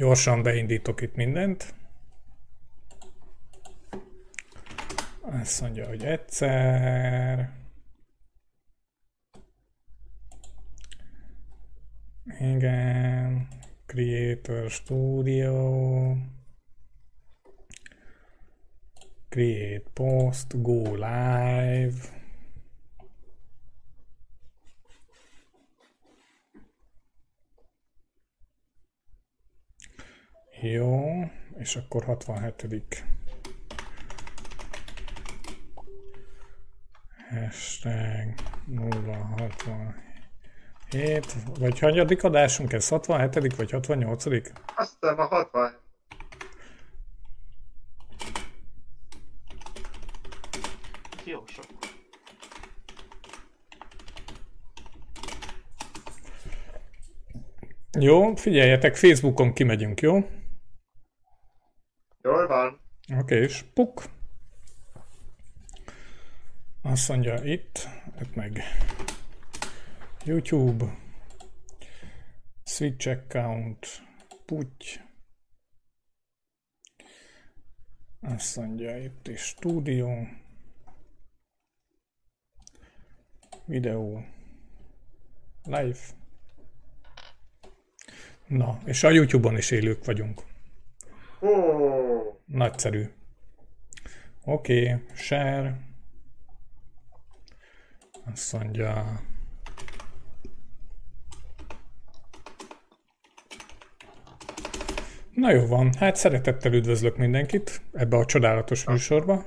Gyorsan beindítok itt mindent. Azt mondja, hogy egyszer. Igen. Creator Studio. Create post, go live. Jó, és akkor 67. Hashtag 067. Vagy hanyadik adásunk ez? 67. vagy 68. Azt hiszem a 60. Jó sok. Jó, figyeljetek, Facebookon kimegyünk, jó? Oké, és puk. Azt mondja itt, itt meg YouTube, Switch account, puty. Azt mondja itt is stúdió, videó, live. Na, és a YouTube-on is élők vagyunk. Nagyszerű. Oké, okay, share. Azt mondja... Na jó van, hát szeretettel üdvözlök mindenkit ebbe a csodálatos műsorba.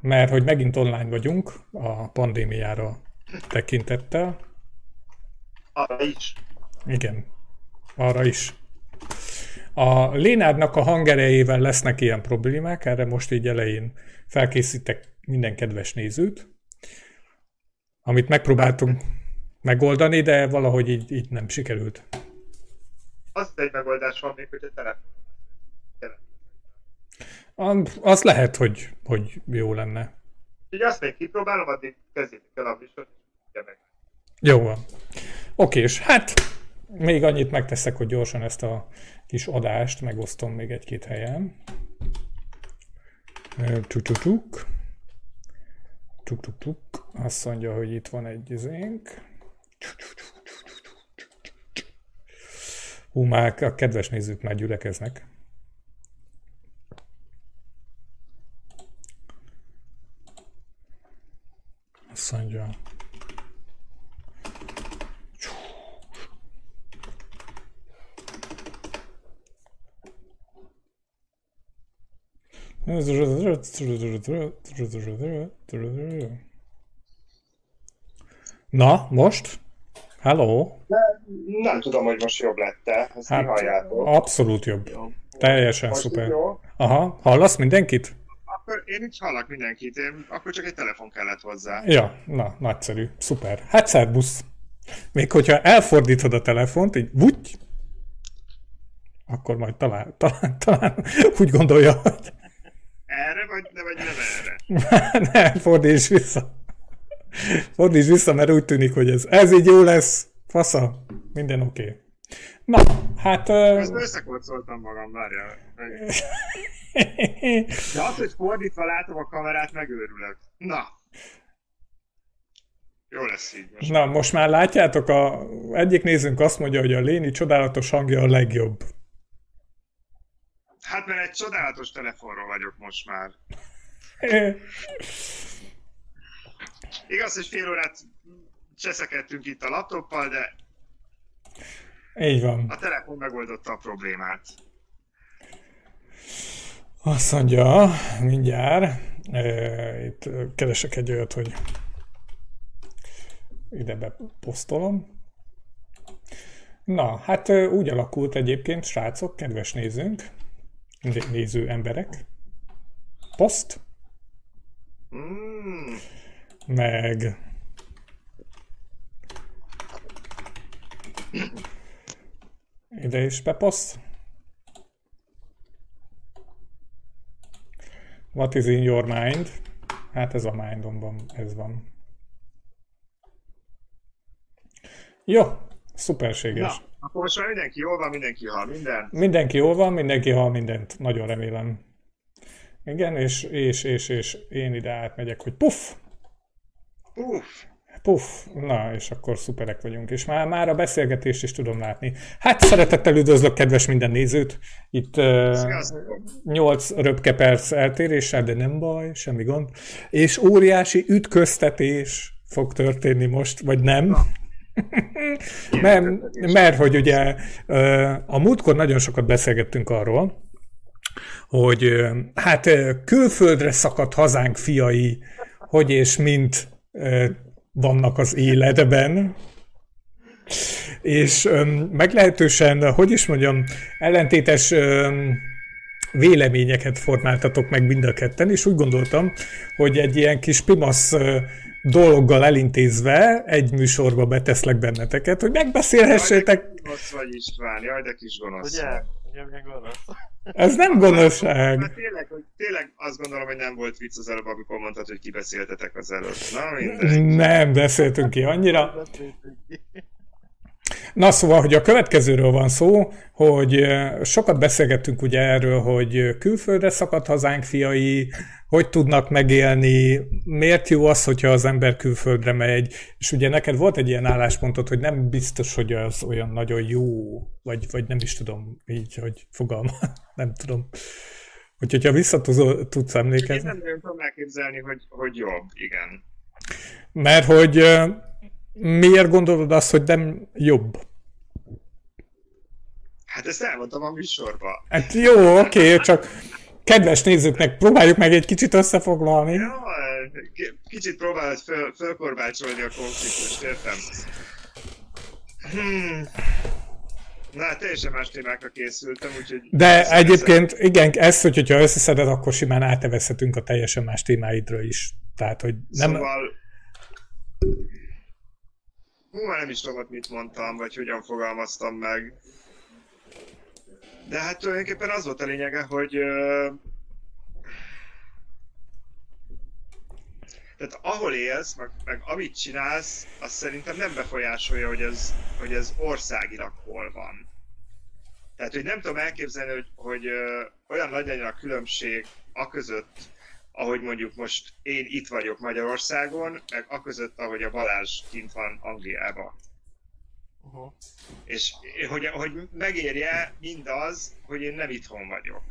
Mert hogy megint online vagyunk a pandémiára tekintettel. arra is. Igen, arra is. A Lénárnak a hangerejével lesznek ilyen problémák, erre most így elején felkészítek minden kedves nézőt, amit megpróbáltunk megoldani, de valahogy így, így nem sikerült. Az egy megoldás van még, hogy a telefon. Az lehet, hogy, hogy jó lenne. Így azt még kipróbálom, addig kezdjétek el a műsort. Jó van. Oké, és hát még annyit megteszek, hogy gyorsan ezt a kis adást megosztom még egy-két helyen. Tuk-tuk-tuk. Tuk-tuk-tuk. Azt mondja, hogy itt van egy izénk. Hú, már a kedves nézők már gyülekeznek. Azt mondja, Na, most? Hello? Nem tudom, hogy most jobb lett-e. Ezt Hát, halljátok. abszolút jobb. Jó. Teljesen Most szuper. jó? Aha, hallasz mindenkit? Akkor én itt hallak mindenkit, én, akkor csak egy telefon kellett hozzá. Ja, na, nagyszerű, szuper. Hát szerbusz. Még hogyha elfordítod a telefont, így vugy, akkor majd talán, talán, talán úgy gondolja, hogy vagy, ne vagy nem erre? ne, fordíts vissza. Fordíts vissza, mert úgy tűnik, hogy ez, ez így jó lesz. Fasza, minden oké. Okay. Na, hát... ö, Közben összekocoltam magam, várjál. De az, hogy fordítva látom a kamerát, megőrülök. Na. Jó lesz így most. Na, most már látjátok, a, egyik nézőnk azt mondja, hogy a Léni csodálatos hangja a legjobb. Hát mert egy csodálatos telefonról vagyok most már. Igaz, hogy fél órát cseszekedtünk itt a laptoppal, de Így van. a telefon megoldotta a problémát. Azt mondja, mindjárt, itt keresek egy olyat, hogy ide beposztolom. Na, hát úgy alakult egyébként, srácok, kedves nézőnk, né- néző emberek, poszt, Mm, meg ide is beposzt. What is in your mind? Hát ez a mindomban, ez van. Jó, Szuperséges. Na, akkor most már mindenki jól van, mindenki hal minden. Mindenki jól van, mindenki hal mindent. Nagyon remélem. Igen, és, és, és, és én ide átmegyek, hogy puff, Uff, puff, na, és akkor szuperek vagyunk, és már, már a beszélgetést is tudom látni. Hát szeretettel üdvözlök kedves minden nézőt, itt uh, Sziasztok. 8 röpke perc eltéréssel, de nem baj, semmi gond, és óriási ütköztetés fog történni most, vagy nem? mert, mert hogy ugye a múltkor nagyon sokat beszélgettünk arról, hogy hát külföldre szakadt hazánk fiai, hogy és mint vannak az életben, és meglehetősen, hogy is mondjam, ellentétes véleményeket formáltatok meg mind a ketten, és úgy gondoltam, hogy egy ilyen kis pimasz dologgal elintézve egy műsorba beteszlek benneteket, hogy megbeszélhessétek. Jaj, de kis gonosz vagy István, jaj, de kis gonosz Ugye? Ugye milyen gonosz? Ez nem gonoszság. Hát tényleg, hogy tényleg azt gondolom, hogy nem volt vicc az előbb, amikor mondtad, hogy kibeszéltetek az előtt. Na mindegy. Nem beszéltünk ki annyira. Na szóval, hogy a következőről van szó, hogy sokat beszélgettünk ugye erről, hogy külföldre szakadt hazánk fiai, hogy tudnak megélni, miért jó az, hogyha az ember külföldre megy, és ugye neked volt egy ilyen álláspontod, hogy nem biztos, hogy az olyan nagyon jó, vagy, vagy nem is tudom így, hogy fogalma, nem tudom. Hogy, hogyha vissza tudsz, tudsz Én emlékezni. nem tudom elképzelni, hogy, hogy jobb, igen. Mert hogy miért gondolod azt, hogy nem jobb? Hát ezt elmondtam a műsorban. Hát jó, oké, csak kedves nézőknek próbáljuk meg egy kicsit összefoglalni. K- kicsit próbálod föl, fölkorbácsolni a konfliktust, értem? Hmm. Na, teljesen más témákra készültem, úgyhogy... De egyébként igen, ez, hogy, hogyha összeszeded, akkor simán átevezhetünk a teljesen más témáidra is. Tehát, hogy nem... Szóval... Hú, már nem is tudom, mit mondtam, vagy hogyan fogalmaztam meg. De hát tulajdonképpen az volt a lényege, hogy... Tehát ahol élsz, meg, meg amit csinálsz, az szerintem nem befolyásolja, hogy ez, hogy ez országilag hol van. Tehát, hogy nem tudom elképzelni, hogy, hogy ö, olyan nagy legyen a különbség a között, ahogy mondjuk most én itt vagyok Magyarországon, meg a között, ahogy a Balázs kint van Angliában. Uh-huh. És hogy, hogy megérje mindaz, hogy én nem itthon vagyok.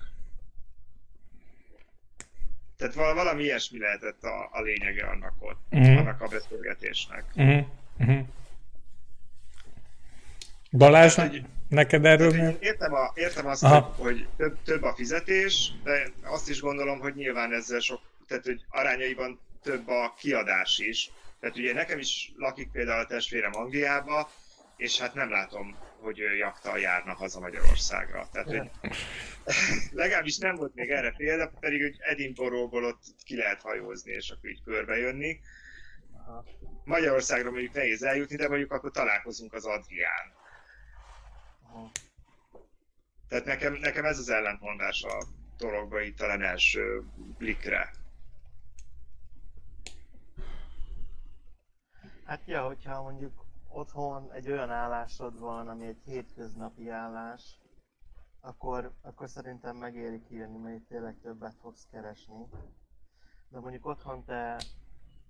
Tehát val- valami ilyesmi lehetett a, a lényege annak ott, mm. annak a beszélgetésnek. Uh-huh, uh-huh. Balázs, Tehát, hogy- neked erről Tehát, értem, a, értem azt, Aha. hogy, hogy több, több a fizetés, de azt is gondolom, hogy nyilván ezzel sok, tehát hogy arányaiban több a kiadás is. Tehát ugye nekem is lakik például a testvérem Angliába, és hát nem látom, hogy ő jaktal járna haza Magyarországra. Tehát, hogy legalábbis nem volt még erre példa, pedig hogy Edinburghból ott ki lehet hajózni, és akkor így körbejönni. Magyarországra mondjuk nehéz eljutni, de mondjuk akkor találkozunk az Adrián. Tehát nekem, nekem ez az ellentmondás a dologban itt talán első blikre. Hát ja, hogyha mondjuk otthon egy olyan állásod van, ami egy hétköznapi állás, akkor, akkor szerintem megéri kijönni, mert itt tényleg többet fogsz keresni. De mondjuk otthon te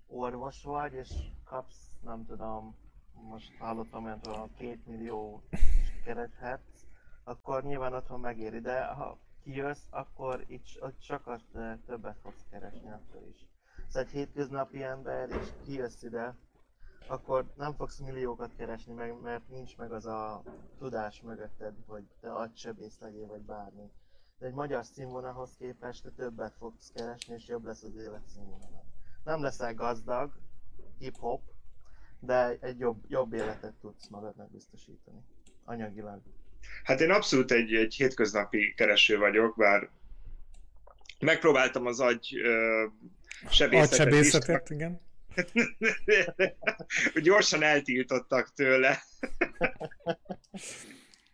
orvos vagy, és kapsz, nem tudom, most hallottam hogy két millió kereshetsz, akkor nyilván otthon megéri, de ha kijössz, akkor itt, ott sokat eh, többet fogsz keresni akkor is. Szóval egy hétköznapi ember, és kijössz ide, akkor nem fogsz milliókat keresni, meg, mert nincs meg az a tudás mögötted, hogy te agysebész legyél, vagy bármi. De egy magyar színvonalhoz képest te többet fogsz keresni, és jobb lesz az életszínvonalad. Nem leszel gazdag, hip-hop, de egy jobb, jobb életet tudsz magadnak biztosítani. Anyagilag. Hát én abszolút egy, egy hétköznapi kereső vagyok, bár megpróbáltam az agy ö, sebészetet is, Agysebészetet, igen. Gyorsan eltiltottak tőle.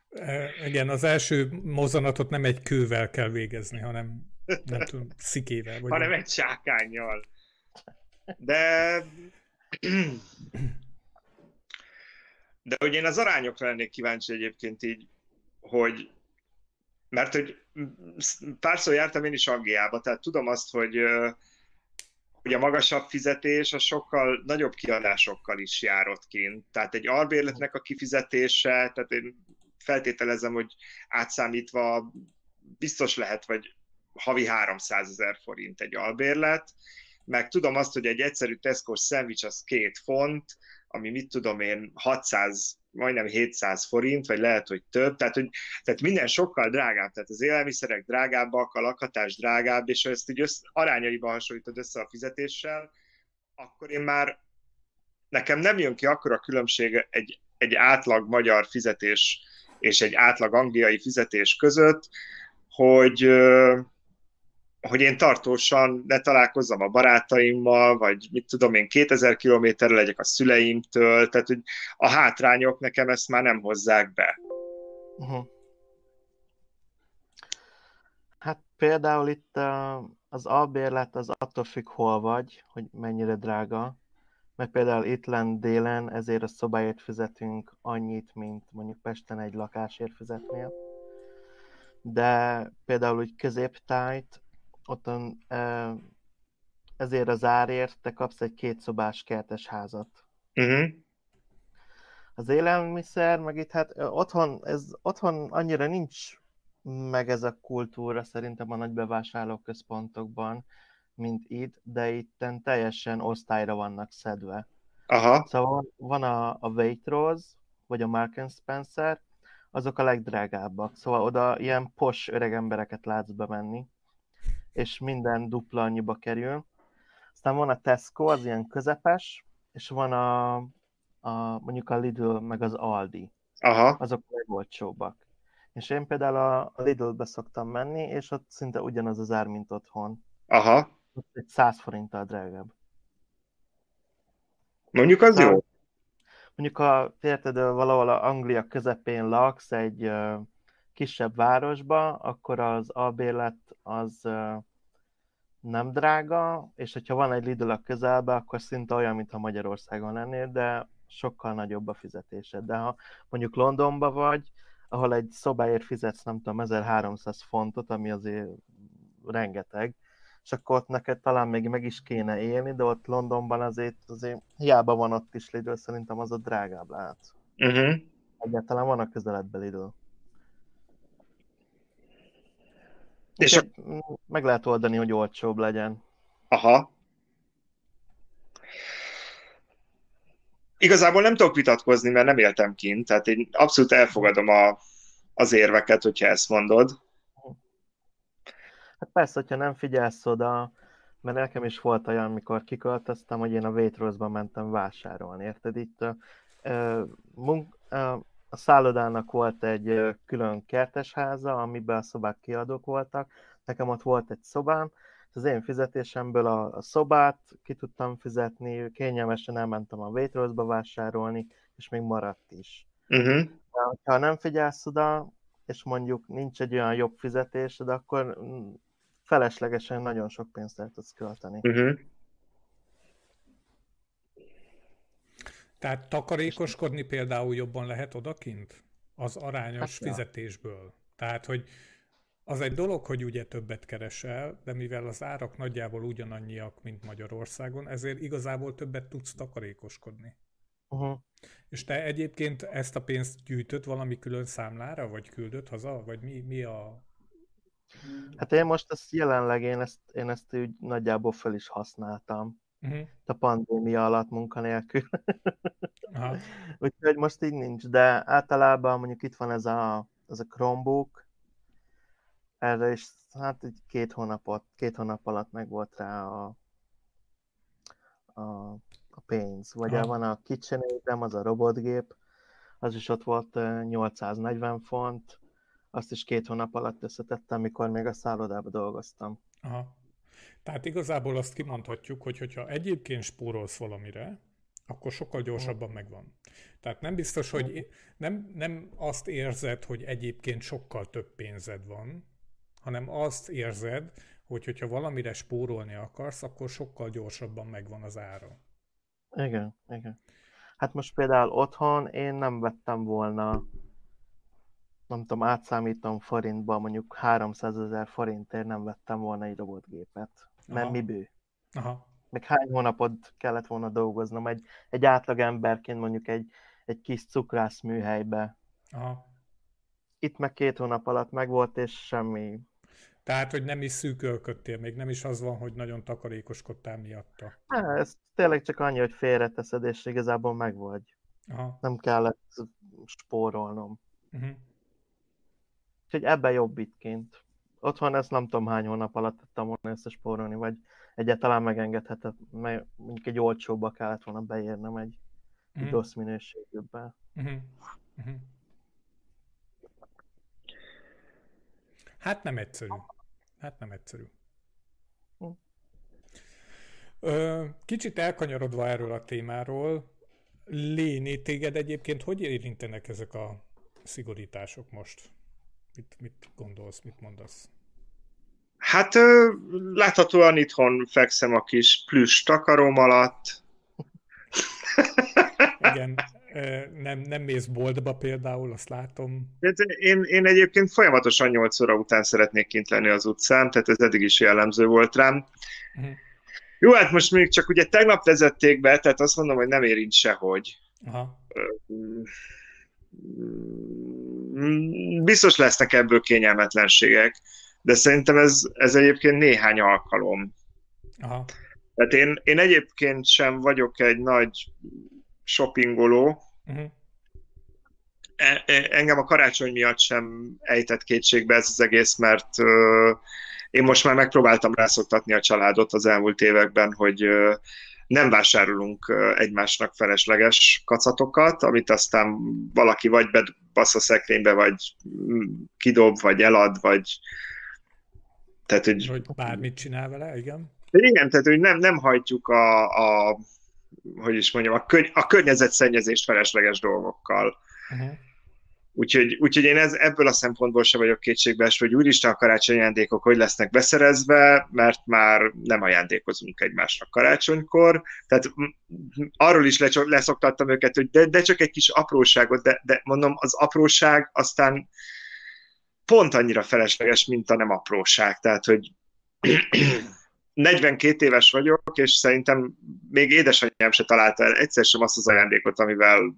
E, igen, az első mozzanatot nem egy kővel kell végezni, hanem nem tudom, szikével. Vagy hanem egy sákányjal. De De hogy én az arányokra lennék kíváncsi egyébként így, hogy mert hogy párszor jártam én is Angliába, tehát tudom azt, hogy, hogy a magasabb fizetés a sokkal nagyobb kiadásokkal is járott kint. Tehát egy albérletnek a kifizetése, tehát én feltételezem, hogy átszámítva biztos lehet, vagy havi 300 ezer forint egy albérlet, meg tudom azt, hogy egy egyszerű Tesco szendvics az két font, ami mit tudom én, 600, majdnem 700 forint, vagy lehet, hogy több, tehát, hogy, tehát minden sokkal drágább, tehát az élelmiszerek drágábbak, a lakhatás drágább, és ha ezt így össze, arányaiban hasonlítod össze a fizetéssel, akkor én már, nekem nem jön ki akkora különbség egy, egy átlag magyar fizetés és egy átlag angliai fizetés között, hogy, hogy én tartósan ne találkozzam a barátaimmal, vagy mit tudom én, 2000 kilométerre legyek a szüleimtől, tehát hogy a hátrányok nekem ezt már nem hozzák be. Uh-huh. Hát például itt az albérlet az attól függ, hol vagy, hogy mennyire drága, mert például itt lent délen ezért a szobáért fizetünk annyit, mint mondjuk Pesten egy lakásért fizetnél. De például úgy középtájt ott ezért az árért te kapsz egy kétszobás kertes házat. Uh-huh. Az élelmiszer, meg itt hát otthon, ez, otthon annyira nincs meg ez a kultúra szerintem a nagy bevásárlóközpontokban, mint itt, de itt teljesen osztályra vannak szedve. Aha. Szóval van a, a Waitrose, vagy a Mark Spencer, azok a legdrágábbak. Szóval oda ilyen pos öreg embereket látsz bemenni és minden dupla annyiba kerül. Aztán van a Tesco, az ilyen közepes, és van a, a mondjuk a Lidl, meg az Aldi. Aha. Azok a legolcsóbbak. És én például a Lidl-be szoktam menni, és ott szinte ugyanaz az ár, mint otthon. Aha. Ott egy 100 forinttal drágább. Mondjuk az szóval, jó. Mondjuk, ha érted, valahol a Anglia közepén laksz egy kisebb városba, akkor az albérlet az nem drága, és hogyha van egy Lidl a közelbe, akkor szinte olyan, mintha Magyarországon lennél, de sokkal nagyobb a fizetésed. De ha mondjuk Londonba vagy, ahol egy szobáért fizetsz, nem tudom, 1300 fontot, ami azért rengeteg, és akkor ott neked talán még meg is kéne élni, de ott Londonban azért, azért hiába van ott is Lidl, szerintem az a drágább lehet. Uh-huh. Egyáltalán van a közeledben Lidl. És a... meg lehet oldani, hogy olcsóbb legyen. Aha. Igazából nem tudok vitatkozni, mert nem éltem kint, tehát én abszolút elfogadom a, az érveket, hogyha ezt mondod. Hát persze, hogyha nem figyelsz oda, mert nekem is volt olyan, amikor kiköltöztem, hogy én a Waitrose-ba mentem vásárolni, érted? Itt uh, munk, uh, a szállodának volt egy külön kertesháza, amiben a szobák kiadók voltak. Nekem ott volt egy szobám, és az én fizetésemből a, a szobát ki tudtam fizetni, kényelmesen elmentem a Waitrose-ba vásárolni, és még maradt is. Uh-huh. Ha nem figyelsz oda, és mondjuk nincs egy olyan jobb fizetésed, akkor mm, feleslegesen nagyon sok pénzt el tudsz költeni. Uh-huh. Tehát takarékoskodni például jobban lehet odakint? Az arányos hát, fizetésből. Tehát, hogy az egy dolog, hogy ugye többet keresel, de mivel az árak nagyjából ugyanannyiak, mint Magyarországon, ezért igazából többet tudsz takarékoskodni. Uh-huh. És te egyébként ezt a pénzt gyűjtött valami külön számlára, vagy küldött haza, vagy mi, mi a... Hát én most ezt jelenleg, én ezt, én ezt úgy nagyjából fel is használtam uh-huh. a pandémia alatt munkanélkül. Aha. Úgyhogy most így nincs, de általában mondjuk itt van ez a, ez a Chromebook, erre is hát egy két hónapot, két hónap alatt meg volt rá a, a, a pénz. Vagy Aha. van a KitchenAid, az a robotgép, az is ott volt 840 font, azt is két hónap alatt összetettem, mikor még a szállodában dolgoztam. Aha. Tehát igazából azt kimondhatjuk, hogy hogyha egyébként spórolsz valamire, akkor sokkal gyorsabban megvan. Tehát nem biztos, hogy nem, nem azt érzed, hogy egyébként sokkal több pénzed van, hanem azt érzed, hogy hogyha valamire spórolni akarsz, akkor sokkal gyorsabban megvan az ára. Igen, igen. Hát most például otthon én nem vettem volna, nem tudom, átszámítom forintba, mondjuk 300 ezer forintért nem vettem volna egy robotgépet. Mert Aha. mi bő? Aha. Meg hány hónapot kellett volna dolgoznom egy, egy átlag emberként mondjuk egy, egy kis cukrász műhelybe. Aha. Itt meg két hónap alatt megvolt, és semmi. Tehát, hogy nem is szűkölködtél, még nem is az van, hogy nagyon takarékoskodtál miatta. Há, ez tényleg csak annyi, hogy félreteszed, és igazából megvagy. Aha. Nem kellett spórolnom. Uh-huh. Úgyhogy ebben jobbitként. Otthon ezt nem tudom hány hónap alatt tudtam volna összespórolni, vagy egyáltalán megengedhetett, mert mondjuk egy olcsóba kellett volna beérnem egy, egy Mhm. rossz. Uh-huh. Uh-huh. Hát nem egyszerű. Hát nem egyszerű. Hm. Ö, kicsit elkanyarodva erről a témáról, Léni, téged egyébként hogy érintenek ezek a szigorítások most? Mit, mit gondolsz, mit mondasz? Hát láthatóan itthon fekszem a kis plüss takarom alatt. Igen, nem, nem mész boltba például, azt látom. Tehát Én, én egyébként folyamatosan 8 óra után szeretnék kint lenni az utcán, tehát ez eddig is jellemző volt rám. Uh-huh. Jó, hát most még csak ugye tegnap vezették be, tehát azt mondom, hogy nem érint sehogy. Aha. Mm, Biztos lesznek ebből kényelmetlenségek, de szerintem ez, ez egyébként néhány alkalom. Aha. Tehát én, én egyébként sem vagyok egy nagy shoppingoló, Uh-huh. Engem a karácsony miatt sem ejtett kétségbe ez az egész, mert ö, én most már megpróbáltam rászoktatni a családot az elmúlt években, hogy ö, nem vásárolunk egymásnak felesleges kacatokat, amit aztán valaki vagy bebasz a szekrénybe, vagy kidob, vagy elad, vagy tehát, hogy Hogy bármit csinál vele, igen. igen, tehát hogy nem, nem hajtjuk a, a hogy is mondjam, a, könny- a környezetszennyezést felesleges dolgokkal. Uh-huh. Úgyhogy, úgyhogy én ez, ebből a szempontból sem vagyok kétségbeesve, hogy úristen a karácsonyi ajándékok hogy lesznek beszerezve, mert már nem ajándékozunk egymásnak karácsonykor. Tehát arról is lecsok, leszoktattam őket, hogy de, de csak egy kis apróságot, de, de mondom, az apróság aztán pont annyira felesleges, mint a nem apróság. Tehát, hogy 42 éves vagyok, és szerintem még édesanyám se találta el egyszer sem azt az ajándékot, amivel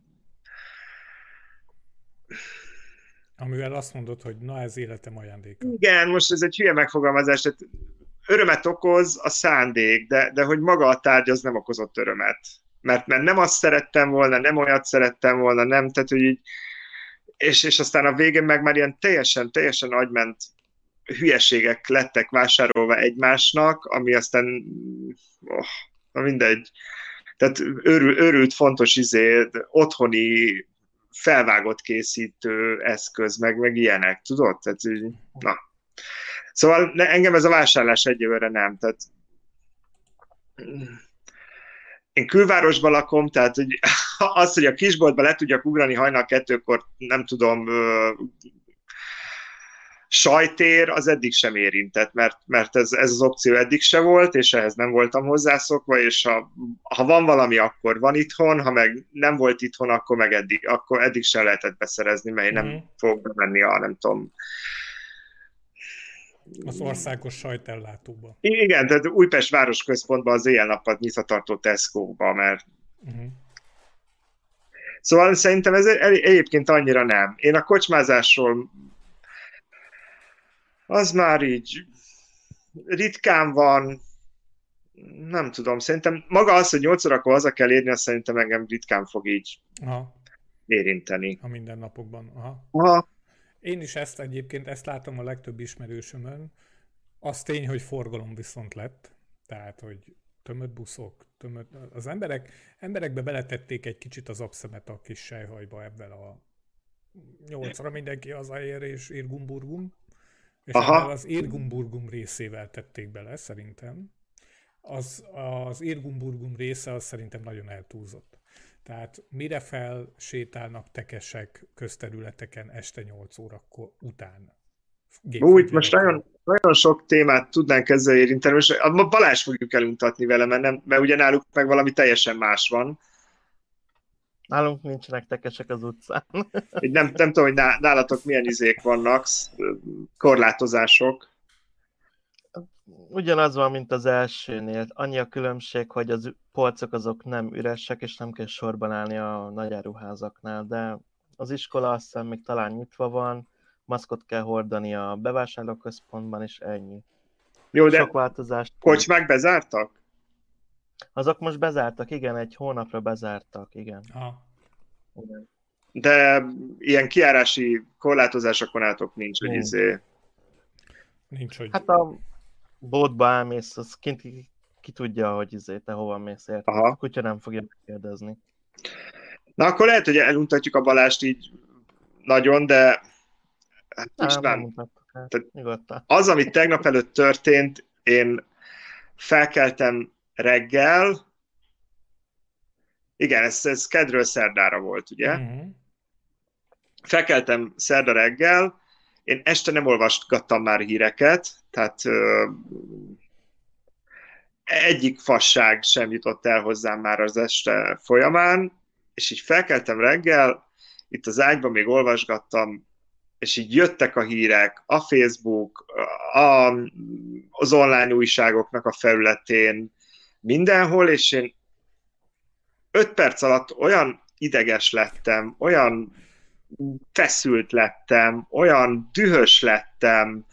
Amivel azt mondod, hogy na ez életem ajándéka. Igen, most ez egy hülye megfogalmazás, tehát örömet okoz a szándék, de, de hogy maga a tárgy az nem okozott örömet. Mert, mert nem azt szerettem volna, nem olyat szerettem volna, nem, tehát hogy így, és, és aztán a végén meg már ilyen teljesen, teljesen agyment hülyeségek lettek vásárolva egymásnak, ami aztán, oh, na mindegy, tehát őrül, őrült fontos izé, otthoni felvágott készítő eszköz, meg, meg ilyenek, tudod? Tehát, na. Szóval ne, engem ez a vásárlás egyelőre nem, tehát én külvárosban lakom, tehát hogy az, hogy a kisboltba le tudjak ugrani hajnal kettőkor, nem tudom, sajtér, az eddig sem érintett, mert, mert ez, ez az opció eddig se volt, és ehhez nem voltam hozzászokva, és ha, ha van valami, akkor van itthon, ha meg nem volt itthon, akkor meg eddig, akkor eddig sem lehetett beszerezni, mert én nem Mhm. fogok bemenni a, nem tudom, Az országos sajtellátóba. igen, tehát Újpest városközpontban az éjjel-nappal nyitvatartó Tesco-ba, mert Uh-huh. Szóval szerintem ez egy- egyébként annyira nem. Én a kocsmázásról az már így ritkán van, nem tudom, szerintem maga az, hogy 8 órakor haza kell érni, azt szerintem engem ritkán fog így Aha, érinteni. a mindennapokban. Aha. Aha. Én is ezt egyébként, ezt látom a legtöbb ismerősömön. Az tény, hogy forgalom viszont lett. Tehát, hogy tömött buszok, tömött... Az emberek, emberekbe beletették egy kicsit az abszemet a kis sejhajba ebben a nyolcra mindenki hazaér és irgumburgum. És Aha. az irgumburgum részével tették bele, szerintem. Az, az irgumburgum része az szerintem nagyon eltúlzott. Tehát mire fel sétálnak tekesek közterületeken este 8 órakor után? Úgy, most nagyon, nagyon sok témát tudnánk ezzel érinteni, most a Balázs fogjuk eluntatni vele, mert, nem, mert ugye náluk meg valami teljesen más van. Nálunk nincsenek tekesek az utcán. Nem, nem tudom, hogy nálatok milyen izék vannak, korlátozások. Ugyanaz van, mint az elsőnél. Annyi a különbség, hogy az polcok azok nem üresek, és nem kell sorban állni a nagyáruházaknál, de az iskola azt hiszem még talán nyitva van, maszkot kell hordani a bevásárlóközpontban, és ennyi. Jó, de Sok változást. kocsmák bezártak? Azok most bezártak, igen, egy hónapra bezártak, igen. Aha. igen. De ilyen kiárási korlátozásokon átok nincs, hogy izé... Nincs, hogy... Hát a boltba elmész, az kint ki, ki tudja, hogy izé, te hova mész, érted? Aha. A kutya nem fogja kérdezni. Na akkor lehet, hogy eluntatjuk a Balást így nagyon, de hát István, az, ami tegnap előtt történt, én felkeltem reggel, igen, ez, ez kedről szerdára volt, ugye? Mm-hmm. Felkeltem szerda reggel, én este nem olvasgattam már híreket, tehát ö, egyik fasság sem jutott el hozzám már az este folyamán, és így felkeltem reggel, itt az ágyban még olvasgattam, és így jöttek a hírek a Facebook, a, az online újságoknak a felületén, mindenhol, és én öt perc alatt olyan ideges lettem, olyan feszült lettem, olyan dühös lettem.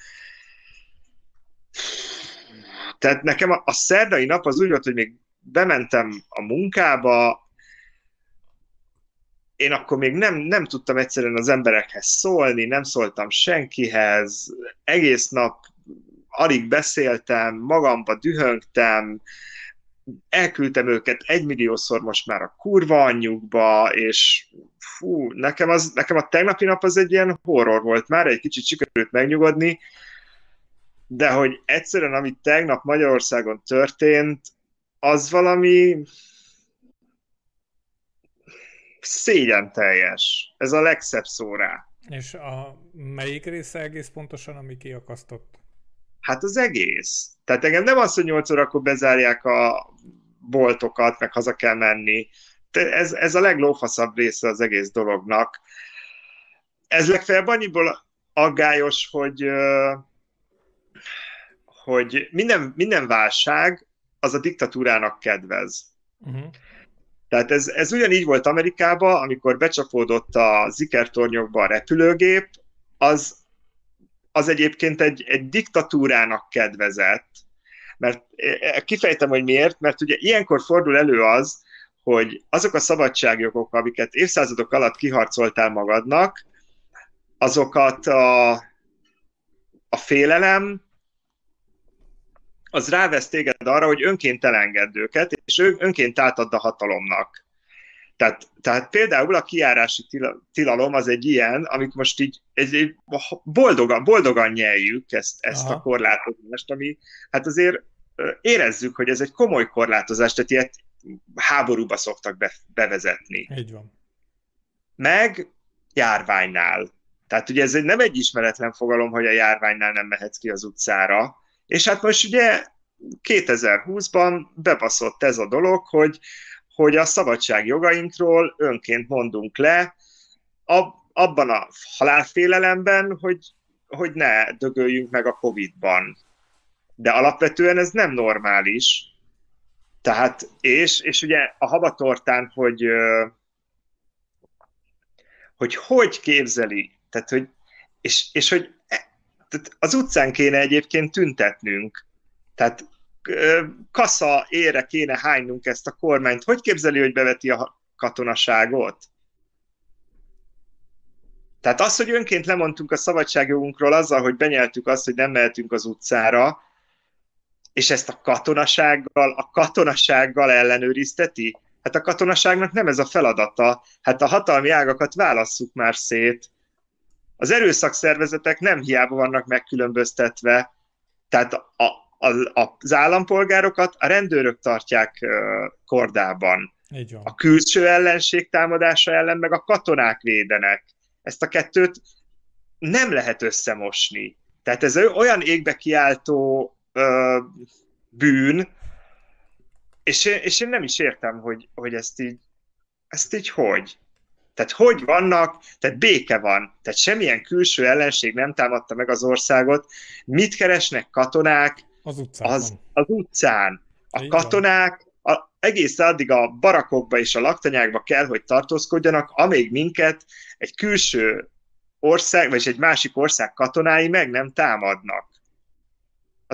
Tehát nekem a, a szerdai nap az úgy volt, hogy még bementem a munkába, én akkor még nem, nem tudtam egyszerűen az emberekhez szólni, nem szóltam senkihez, egész nap alig beszéltem, magamba dühöngtem, elküldtem őket egymilliószor most már a kurva anyjukba, és fú, nekem, az, nekem a tegnapi nap az egy ilyen horror volt már, egy kicsit sikerült megnyugodni, de hogy egyszerűen, ami tegnap Magyarországon történt, az valami szégyen teljes. Ez a legszebb szó rá. És a melyik része egész pontosan, ami kiakasztott? Hát az egész. Tehát engem nem az, hogy 8 órakor bezárják a boltokat, meg haza kell menni. Ez, ez a leglófaszabb része az egész dolognak. Ez legfeljebb annyiból aggályos, hogy, hogy minden, minden válság az a diktatúrának kedvez. Uh-huh. Tehát ez, ez ugyanígy volt Amerikában, amikor becsapódott a zikertornyokba a repülőgép, az, az egyébként egy, egy diktatúrának kedvezett, mert e, e, kifejtem, hogy miért, mert ugye ilyenkor fordul elő az, hogy azok a szabadságjogok, amiket évszázadok alatt kiharcoltál magadnak, azokat a, a félelem, az rávesz téged arra, hogy önként elengedd őket, és önként átadd a hatalomnak. Tehát, tehát például a kiárási tilalom az egy ilyen, amit most így egy, boldogan, boldogan nyeljük ezt, ezt a korlátozást, ami hát azért érezzük, hogy ez egy komoly korlátozás, tehát ilyet háborúba szoktak be, bevezetni. Így van. Meg járványnál. Tehát ugye ez egy, nem egy ismeretlen fogalom, hogy a járványnál nem mehetsz ki az utcára, és hát most ugye 2020-ban bebaszott ez a dolog, hogy, hogy a szabadság jogainkról önként mondunk le, ab, abban a halálfélelemben, hogy, hogy ne dögöljünk meg a Covid-ban. De alapvetően ez nem normális. Tehát, és, és ugye a habatortán, hogy hogy hogy képzeli, tehát, hogy, és, és hogy tehát az utcán kéne egyébként tüntetnünk. Tehát kasza ére kéne hánynunk ezt a kormányt. Hogy képzeli, hogy beveti a katonaságot? Tehát az, hogy önként lemondtunk a szabadságjogunkról azzal, hogy benyeltük azt, hogy nem mehetünk az utcára, és ezt a katonasággal, a katonasággal ellenőrizteti? Hát a katonaságnak nem ez a feladata. Hát a hatalmi ágakat válasszuk már szét. Az erőszakszervezetek nem hiába vannak megkülönböztetve, tehát a, a, az állampolgárokat a rendőrök tartják kordában. A külső ellenség támadása ellen meg a katonák védenek. Ezt a kettőt nem lehet összemosni. Tehát ez olyan égbe kiáltó ö, bűn, és én, és én nem is értem, hogy, hogy ezt így ezt így hogy? Tehát hogy vannak, tehát béke van, tehát semmilyen külső ellenség nem támadta meg az országot. Mit keresnek katonák Az utcán. az, az utcán? A Így katonák a, egész addig a barakokba és a laktanyákba kell, hogy tartózkodjanak, amíg minket egy külső ország, vagy egy másik ország katonái meg nem támadnak.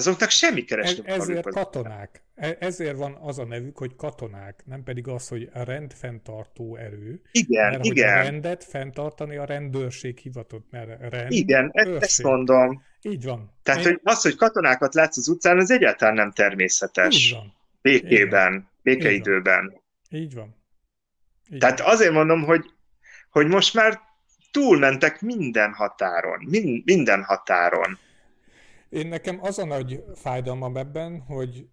Azoknak semmi Ez, keresni ezért az- katonák. E- Ezért van az a nevük, hogy katonák, nem pedig az, hogy a rendfenntartó erő. Igen, Mert hogy a igen, rendet fenntartani a rendőrség hivatott, mert rend, igen, e- ezt, ezt őrség. mondom. Így van. Tehát, Én- hogy az, hogy katonákat látsz az utcán, az egyáltalán nem Így természetes. van. Békében, békeidőben. Így van. Így Tehát van. azért mondom, hogy, hogy most már túlmentek minden határon. Min, minden határon. Én nekem az a nagy fájdalmam ebben, hogy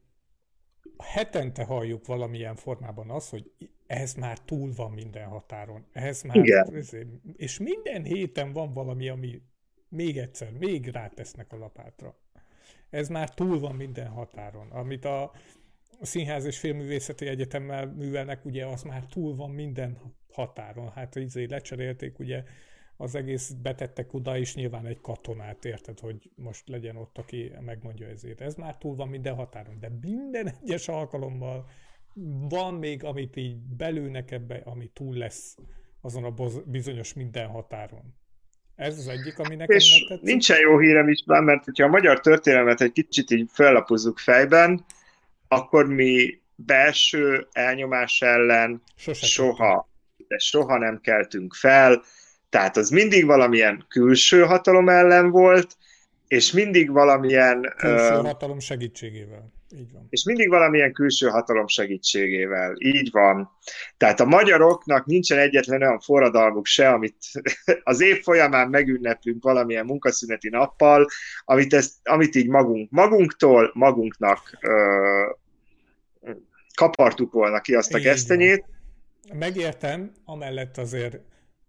hetente halljuk valamilyen formában az, hogy ez már túl van minden határon. Ez már, Igen. és minden héten van valami, ami még egyszer, még rátesznek a lapátra. Ez már túl van minden határon. Amit a Színház és Filmművészeti Egyetemmel művelnek, ugye az már túl van minden határon. Hát izé lecserélték, ugye az egész betettek oda, és nyilván egy katonát, érted, hogy most legyen ott, aki megmondja ezért. Ez már túl van minden határon, de minden egyes alkalommal van még, amit így belőnek ebbe, ami túl lesz azon a bizonyos minden határon. Ez az egyik, ami nekem És tetszik. nincsen jó hírem is, mert hogyha a magyar történelmet egy kicsit így fellapozzuk fejben, akkor mi belső elnyomás ellen Sose soha, de soha nem keltünk fel, tehát az mindig valamilyen külső hatalom ellen volt, és mindig valamilyen Külső ö, hatalom segítségével. Így van. és mindig valamilyen külső hatalom segítségével. Így van. Tehát a magyaroknak nincsen egyetlen olyan forradalmuk se, amit az év folyamán megünneplünk valamilyen munkaszüneti nappal, amit, ezt, amit így magunk, magunktól, magunknak ö, kapartuk volna ki azt a Így van. gesztenyét. Megértem, amellett azért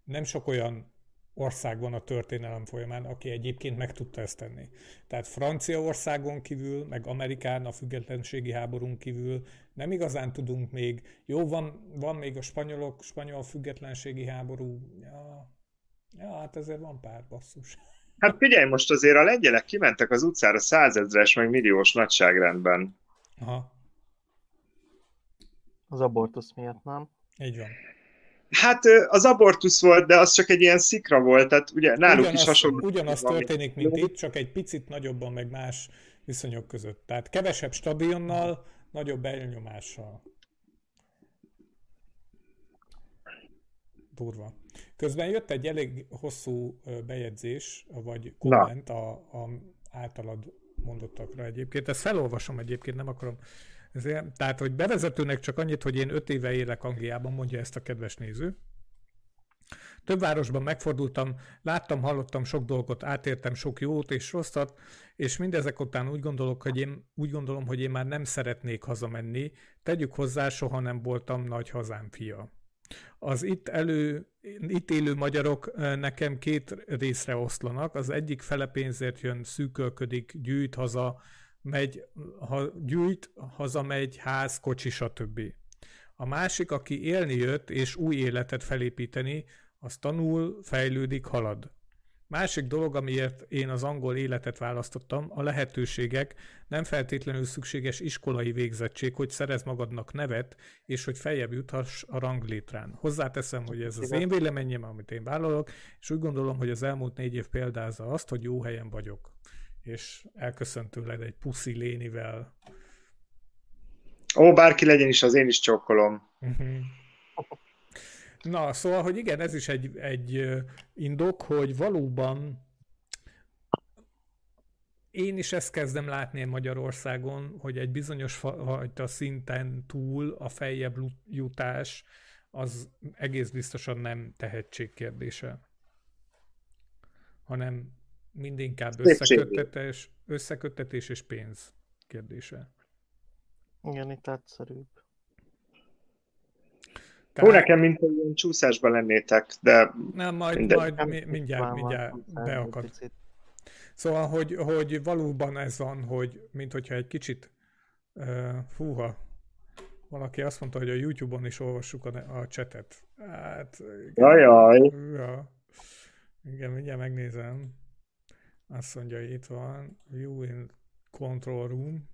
nem sok olyan ország van a történelem folyamán, aki egyébként meg tudta ezt tenni. Tehát Franciaországon kívül, meg Amerikán a függetlenségi háborún kívül nem igazán tudunk még. Jó, van, van még a spanyolok, spanyol függetlenségi háború. Ja, ja, hát ezért van pár basszus. Hát figyelj, most azért a lengyelek kimentek az utcára százezres, meg milliós nagyságrendben. Aha, Az abortusz miatt, nem? így van. Hát az abortusz volt, de az csak egy ilyen szikra volt, tehát ugye náluk ugyanaz, is hasonló. Ugyanaz történik, mint itt, csak egy picit nagyobban, meg más viszonyok között. Tehát kevesebb stadionnal, nagyobb elnyomással. Durva. Közben jött egy elég hosszú bejegyzés, vagy komment a, a általad mondottakra egyébként. Ezt felolvasom egyébként, nem akarom. Ezért, tehát, hogy bevezetőnek csak annyit, hogy én öt éve élek Angliában, mondja ezt a kedves néző. Több városban megfordultam, láttam, hallottam sok dolgot, átértem sok jót és rosszat, és mindezek után úgy gondolok, hogy én úgy gondolom, hogy én már nem szeretnék hazamenni. Tegyük hozzá, soha nem voltam nagy hazám fia. Az itt, elő, itt élő magyarok nekem két részre oszlanak. Az egyik fele pénzért jön, szűkölködik, gyűjt haza, megy, ha, gyűjt, hazamegy, ház, kocsi, stb. A másik, aki élni jött és új életet felépíteni, az tanul, fejlődik, halad. Másik dolog, amiért én az angol életet választottam, a lehetőségek, nem feltétlenül szükséges iskolai végzettség, hogy szerez magadnak nevet, és hogy feljebb juthass a ranglétrán. Hozzáteszem, hogy ez az én véleményem, amit én vállalok, és úgy gondolom, hogy az elmúlt négy év példázza azt, hogy jó helyen vagyok. És elköszönt tőled egy puszi lénivel. Ó, bárki legyen is, az én is csókolom. Mhm. Na, szóval, hogy igen, ez is egy, egy indok, hogy valóban én is ezt kezdem látni Magyarországon, hogy egy bizonyos fajta szinten túl a feljebb jutás az egész biztosan nem tehetség kérdése, hanem mindinkább összeköttetés, összeköttetés és pénz kérdése. Igen, itt egyszerűbb. Ó, nekem mint ilyen csúszásban lennétek, de Nem, majd, Minden- majd mi- mindjárt, mindjárt van, beakad. Szóval, hogy, hogy valóban ez van, hogy mint hogyha egy kicsit uh, fúha, Valaki azt mondta, hogy a YouTube-on is olvassuk a, a chatet. Hát, Jajjaj. Ja. Igen, mindjárt megnézem. Azt mondja, itt van. View in control room.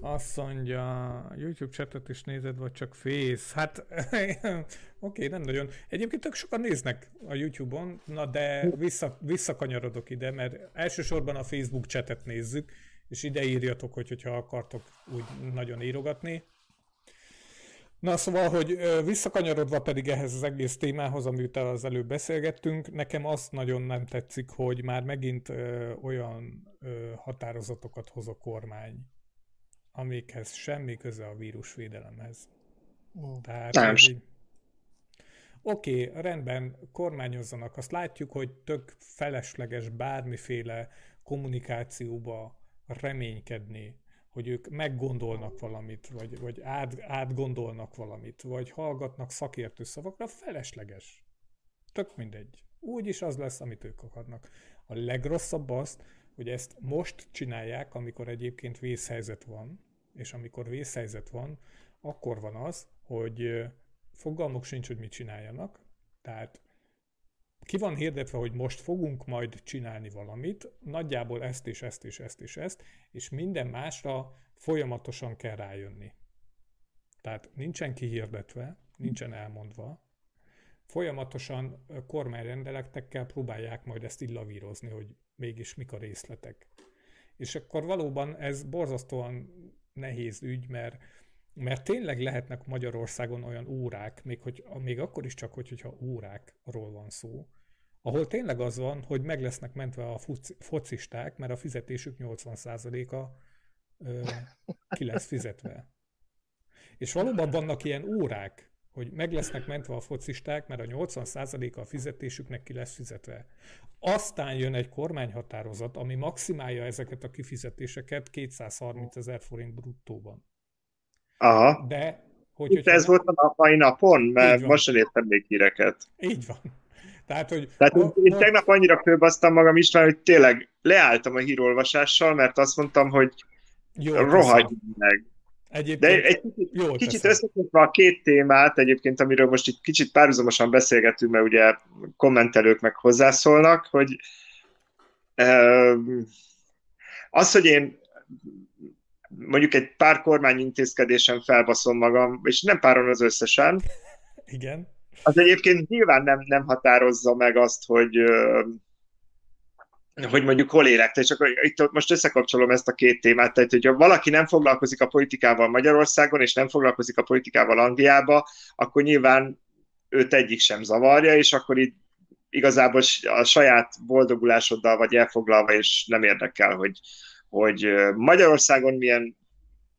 Azt mondja, YouTube chatet is nézed, vagy csak Face? Hát, oké, okay, nem nagyon. Egyébként tök sokan néznek a YouTube-on, na de vissza, visszakanyarodok ide, mert elsősorban a Facebook chatet nézzük, és ide írjatok, hogy, hogyha akartok úgy nagyon írogatni. Na szóval, hogy visszakanyarodva pedig ehhez az egész témához, amit az előbb beszélgettünk, nekem azt nagyon nem tetszik, hogy már megint ö, olyan ö, határozatokat hoz a kormány, amikhez semmi köze a vírusvédelemhez. Mm. Tehát nem. Így... Oké, okay, rendben, kormányozzanak. Azt látjuk, hogy tök felesleges bármiféle kommunikációba reménykedni, hogy ők meggondolnak valamit, vagy, vagy át, átgondolnak valamit, vagy hallgatnak szakértő szavakra, felesleges. Tök mindegy. Úgy is az lesz, amit ők akarnak. A legrosszabb az, hogy ezt most csinálják, amikor egyébként vészhelyzet van, és amikor vészhelyzet van, akkor van az, hogy fogalmuk sincs, hogy mit csináljanak, tehát ki van hirdetve, hogy most fogunk majd csinálni valamit, nagyjából ezt és ezt és ezt és ezt, és minden másra folyamatosan kell rájönni. Tehát nincsen kihirdetve, nincsen elmondva, folyamatosan kormányrendeletekkel próbálják majd ezt illavírozni, hogy mégis mik a részletek. És akkor valóban ez borzasztóan nehéz ügy, mert, mert tényleg lehetnek Magyarországon olyan órák, még, hogy, még akkor is csak, hogy, hogyha órákról van szó, ahol tényleg az van, hogy meg lesznek mentve a focisták, mert a fizetésük 80%-a ö, ki lesz fizetve. És valóban vannak ilyen órák, hogy meg lesznek mentve a focisták, mert a 80%-a a fizetésüknek ki lesz fizetve. Aztán jön egy kormányhatározat, ami maximálja ezeket a kifizetéseket 230 ezer forint bruttóban. Aha. De, hogy, Itt ez nem... volt a mai napon, mert most sem értem még híreket. Így van. Tehát, hogy Tehát a, én a... tegnap annyira fölbasztam magam is, hogy tényleg leálltam a hírolvasással, mert azt mondtam, hogy rohagy meg. Egyébként De egy kicsit, jól kicsit összekötve a két témát, egyébként, amiről most itt kicsit párhuzamosan beszélgetünk, mert ugye kommentelők meg hozzászólnak, hogy az, hogy én mondjuk egy pár kormányintézkedésen felbaszom magam, és nem páron az összesen. Igen. Az egyébként nyilván nem, nem határozza meg azt, hogy hogy mondjuk hol élek. Tehát csak itt most összekapcsolom ezt a két témát, tehát hogyha valaki nem foglalkozik a politikával Magyarországon, és nem foglalkozik a politikával Angliába, akkor nyilván őt egyik sem zavarja, és akkor itt igazából a saját boldogulásoddal vagy elfoglalva, és nem érdekel, hogy, hogy Magyarországon milyen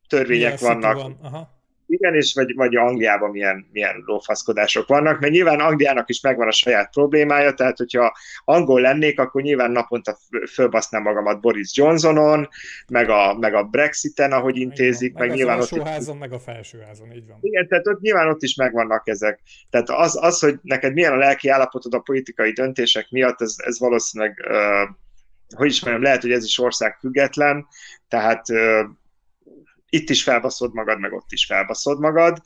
törvények milyen vannak. Van. Aha igen, és vagy, vagy Angliában milyen, milyen lófaszkodások vannak, mert nyilván Angliának is megvan a saját problémája, tehát hogyha angol lennék, akkor nyilván naponta fölbasznám magamat Boris Johnsonon, meg a, meg a Brexiten, ahogy intézik, meg, meg nyilván ott... alsóházon, meg a felsőházon, így van. Igen, tehát ott nyilván ott is megvannak ezek. Tehát az, az hogy neked milyen a lelki állapotod a politikai döntések miatt, ez, ez valószínűleg, uh, hogy is mondjam, lehet, hogy ez is ország független, tehát uh, itt is felbaszod magad, meg ott is felbaszod magad.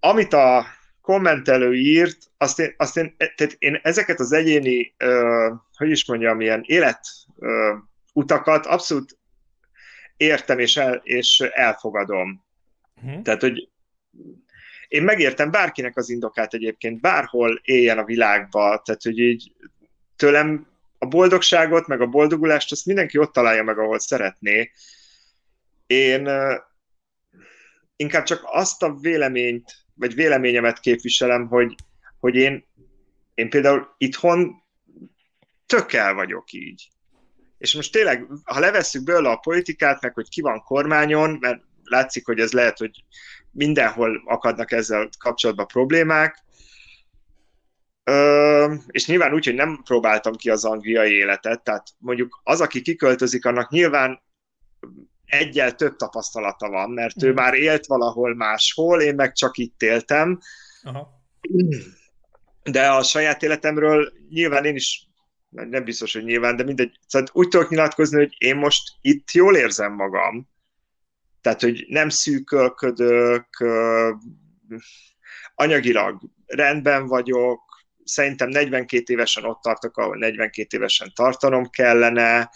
Amit a kommentelő írt, azt én, azt én, tehát én ezeket az egyéni, uh, hogy is mondjam, ilyen élet utakat abszolút értem és, el, és elfogadom. Uh-huh. Tehát, hogy én megértem bárkinek az indokát egyébként, bárhol éljen a világba, tehát, hogy így tőlem a boldogságot, meg a boldogulást, azt mindenki ott találja meg, ahol szeretné, én inkább csak azt a véleményt, vagy véleményemet képviselem, hogy, hogy én, én például itthon tök el vagyok így. És most tényleg, ha levesszük belőle a politikát, meg hogy ki van kormányon, mert látszik, hogy ez lehet, hogy mindenhol akadnak ezzel kapcsolatban problémák, Ö, és nyilván úgy, hogy nem próbáltam ki az angliai életet, tehát mondjuk az, aki kiköltözik, annak nyilván egyel több tapasztalata van, mert ő mm. már élt valahol máshol, én meg csak itt éltem. Aha. De a saját életemről nyilván én is nem biztos, hogy nyilván, de mindegy. Szóval úgy tudok nyilatkozni, hogy én most itt jól érzem magam. Tehát, hogy nem szűkölködök, anyagilag rendben vagyok, szerintem 42 évesen ott tartok, ahol 42 évesen tartanom kellene,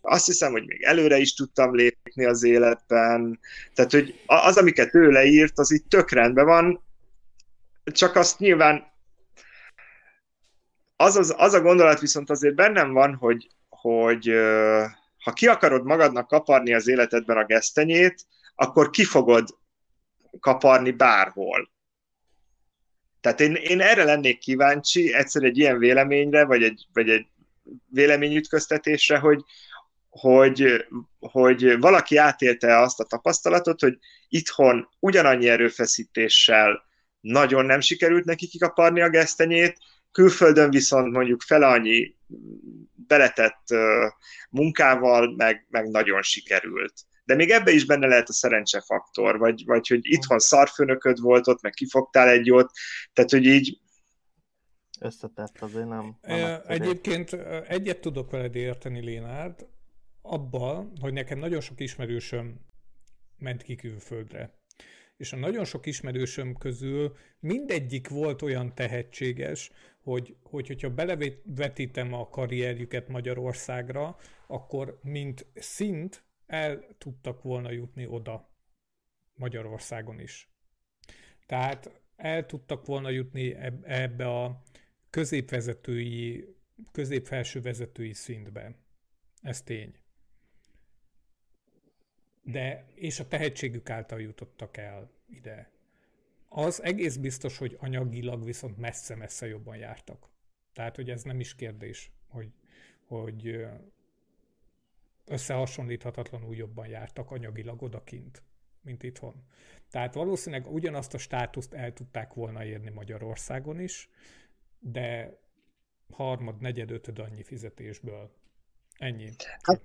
azt hiszem, hogy még előre is tudtam lépni az életben, tehát, hogy az, amiket ő leírt, az itt tök rendben van, csak azt nyilván az, az, az a gondolat viszont azért bennem van, hogy, hogy ha ki akarod magadnak kaparni az életedben a gesztenyét, akkor ki fogod kaparni bárhol. Tehát én, én erre lennék kíváncsi, egyszer egy ilyen véleményre, vagy egy, vagy egy véleményütköztetésre, hogy, hogy, hogy valaki átélte azt a tapasztalatot, hogy itthon ugyanannyi erőfeszítéssel nagyon nem sikerült neki kikaparni a gesztenyét, külföldön viszont mondjuk fele annyi beletett munkával meg, meg nagyon sikerült. De még ebbe is benne lehet a szerencsefaktor, vagy, vagy hogy itthon szarfőnököd volt ott, meg kifogtál egy jót, tehát hogy így összetett azért nem. nem Egyébként egyet tudok veled érteni, Lénárd, abban, hogy nekem nagyon sok ismerősöm ment ki külföldre. És a nagyon sok ismerősöm közül mindegyik volt olyan tehetséges, hogy, hogy hogyha belevetítem a karrierjüket Magyarországra, akkor mint szint el tudtak volna jutni oda Magyarországon is. Tehát el tudtak volna jutni ebbe a középvezetői, középfelső vezetői szintbe. Ez tény de és a tehetségük által jutottak el ide. Az egész biztos, hogy anyagilag viszont messze-messze jobban jártak. Tehát, hogy ez nem is kérdés, hogy, hogy összehasonlíthatatlanul jobban jártak anyagilag odakint, mint itthon. Tehát valószínűleg ugyanazt a státuszt el tudták volna érni Magyarországon is, de harmad, negyed, ötöd annyi fizetésből. Ennyi. Hát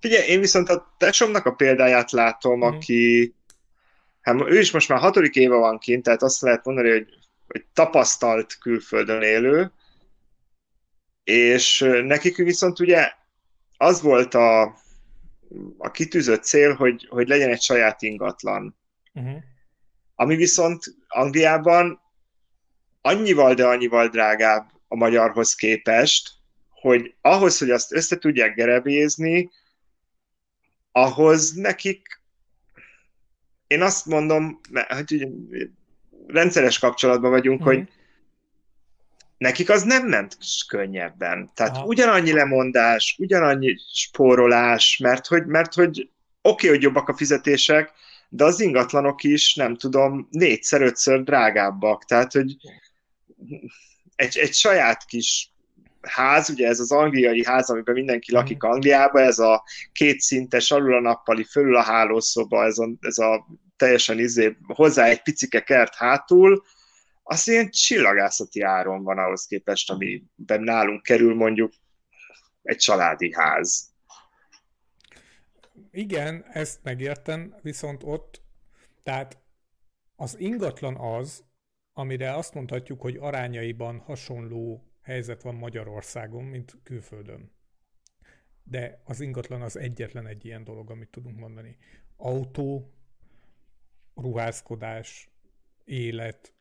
Figyelj, én viszont a tesomnak a példáját látom, mm. aki, hát ő is most már hatodik éve van kint, tehát azt lehet mondani, hogy, hogy tapasztalt külföldön élő, és nekik viszont ugye az volt a, a kitűzött cél, hogy, hogy legyen egy saját ingatlan. Uh-huh. Ami viszont Angliában annyival, de annyival drágább a magyarhoz képest, hogy ahhoz, hogy azt össze tudják gerebézni, ahhoz nekik, én azt mondom, hogy ugye, rendszeres kapcsolatban vagyunk, mm. hogy nekik az nem ment könnyebben. Tehát Aha. ugyanannyi lemondás, ugyanannyi spórolás, mert hogy, mert hogy oké, okay, hogy jobbak a fizetések, de az ingatlanok is, nem tudom, négyszer, ötször drágábbak. Tehát, hogy egy, egy saját kis ház, ugye ez az angliai ház, amiben mindenki mhm. lakik Angliába, ez a kétszintes, alul a nappali, fölül a hálószoba, ez a, ez a teljesen izé, hozzá egy picike kert hátul, az ilyen csillagászati áron van ahhoz képest, amiben nálunk kerül mondjuk egy családi ház. Igen, ezt megértem, viszont ott, tehát az ingatlan az, amire azt mondhatjuk, hogy arányaiban hasonló helyzet van Magyarországon, mint külföldön. De az ingatlan az egyetlen egy ilyen dolog, amit tudunk mondani. Autó, ruházkodás, élet,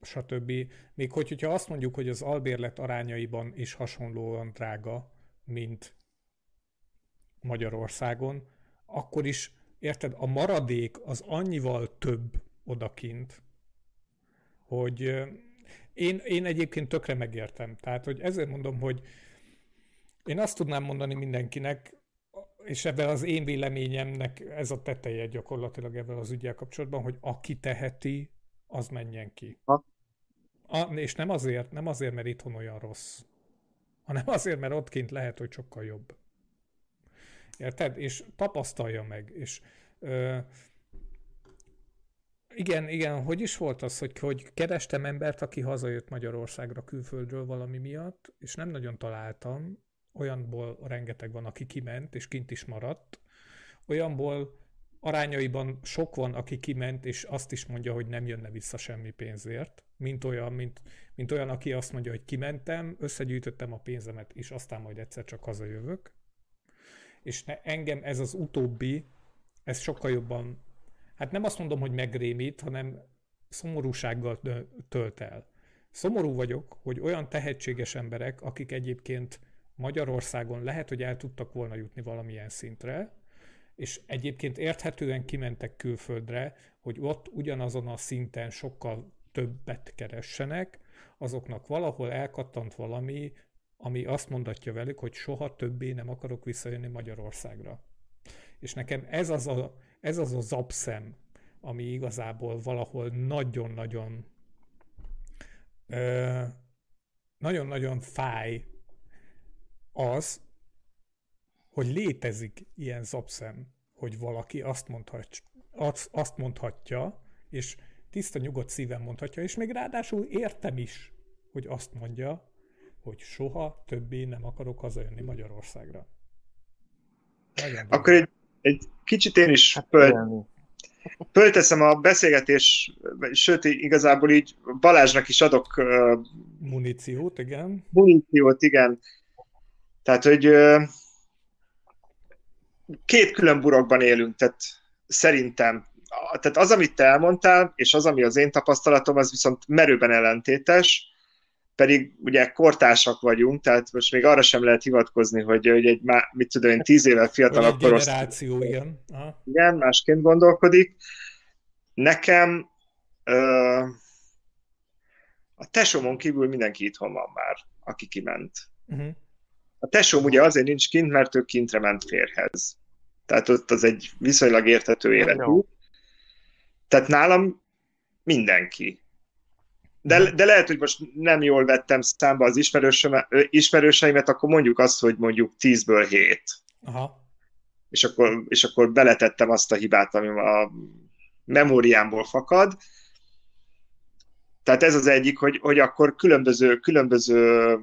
stb. Még hogy, hogyha azt mondjuk, hogy az albérlet arányaiban is hasonlóan drága, mint Magyarországon, akkor is, érted, a maradék az annyival több odakint, hogy én, én egyébként tökre megértem. Tehát, hogy ezért mondom, hogy én azt tudnám mondani mindenkinek, és ebben az én véleményemnek ez a teteje gyakorlatilag ebben az ügyel kapcsolatban, hogy aki teheti, az menjen ki. Ha? A, és nem azért, nem azért, mert itthon olyan rossz, hanem azért, mert ott kint lehet, hogy sokkal jobb. Érted? És tapasztalja meg. És ö, igen, igen, hogy is volt az, hogy, hogy kerestem embert, aki hazajött Magyarországra külföldről valami miatt, és nem nagyon találtam. Olyanból rengeteg van, aki kiment, és kint is maradt. Olyanból arányaiban sok van, aki kiment, és azt is mondja, hogy nem jönne vissza semmi pénzért, mint olyan, mint, mint olyan, aki azt mondja, hogy kimentem, összegyűjtöttem a pénzemet, és aztán majd egyszer csak hazajövök. És ne, engem ez az utóbbi, ez sokkal jobban, hát nem azt mondom, hogy megrémít, hanem szomorúsággal tölt el. Szomorú vagyok, hogy olyan tehetséges emberek, akik egyébként Magyarországon lehet, hogy el tudtak volna jutni valamilyen szintre, és egyébként érthetően kimentek külföldre, hogy ott ugyanazon a szinten sokkal többet keressenek, azoknak valahol elkattant valami, ami azt mondatja velük, hogy soha többé nem akarok visszajönni Magyarországra. És nekem ez az a, ez az a zapszem, ami igazából valahol nagyon-nagyon nagyon-nagyon fáj az, hogy létezik ilyen zapszem, hogy valaki azt, mondhat, azt mondhatja, és tiszta nyugodt szívem mondhatja, és még ráadásul értem is, hogy azt mondja, hogy soha többé nem akarok hazajönni Magyarországra. Akkor egy, egy kicsit én is hát, föl, fölteszem a beszélgetés, sőt, igazából így Balázsnak is adok uh, muníciót, igen. Muníciót, igen. Tehát, hogy uh, két külön burokban élünk, tehát szerintem. Tehát az, amit te elmondtál, és az, ami az én tapasztalatom, az viszont merőben ellentétes, pedig ugye kortársak vagyunk, tehát most még arra sem lehet hivatkozni, hogy, hogy egy, mit tudom én, tíz évvel fiatalabb korosztály. generáció, igen. Aha. Igen, másként gondolkodik. Nekem ö, a tesómon kívül mindenki itthon van már, aki kiment. Uh-huh. A tesóm ugye azért nincs kint, mert ő kintre ment férhez. Tehát ott az egy viszonylag értető életű. Tehát nálam mindenki. De, de lehet, hogy most nem jól vettem számba az ismerőseimet, akkor mondjuk azt, hogy mondjuk 10-ből 7. Aha. És akkor, és akkor beletettem azt a hibát, ami a memóriámból fakad. Tehát ez az egyik, hogy, hogy akkor különböző, különböző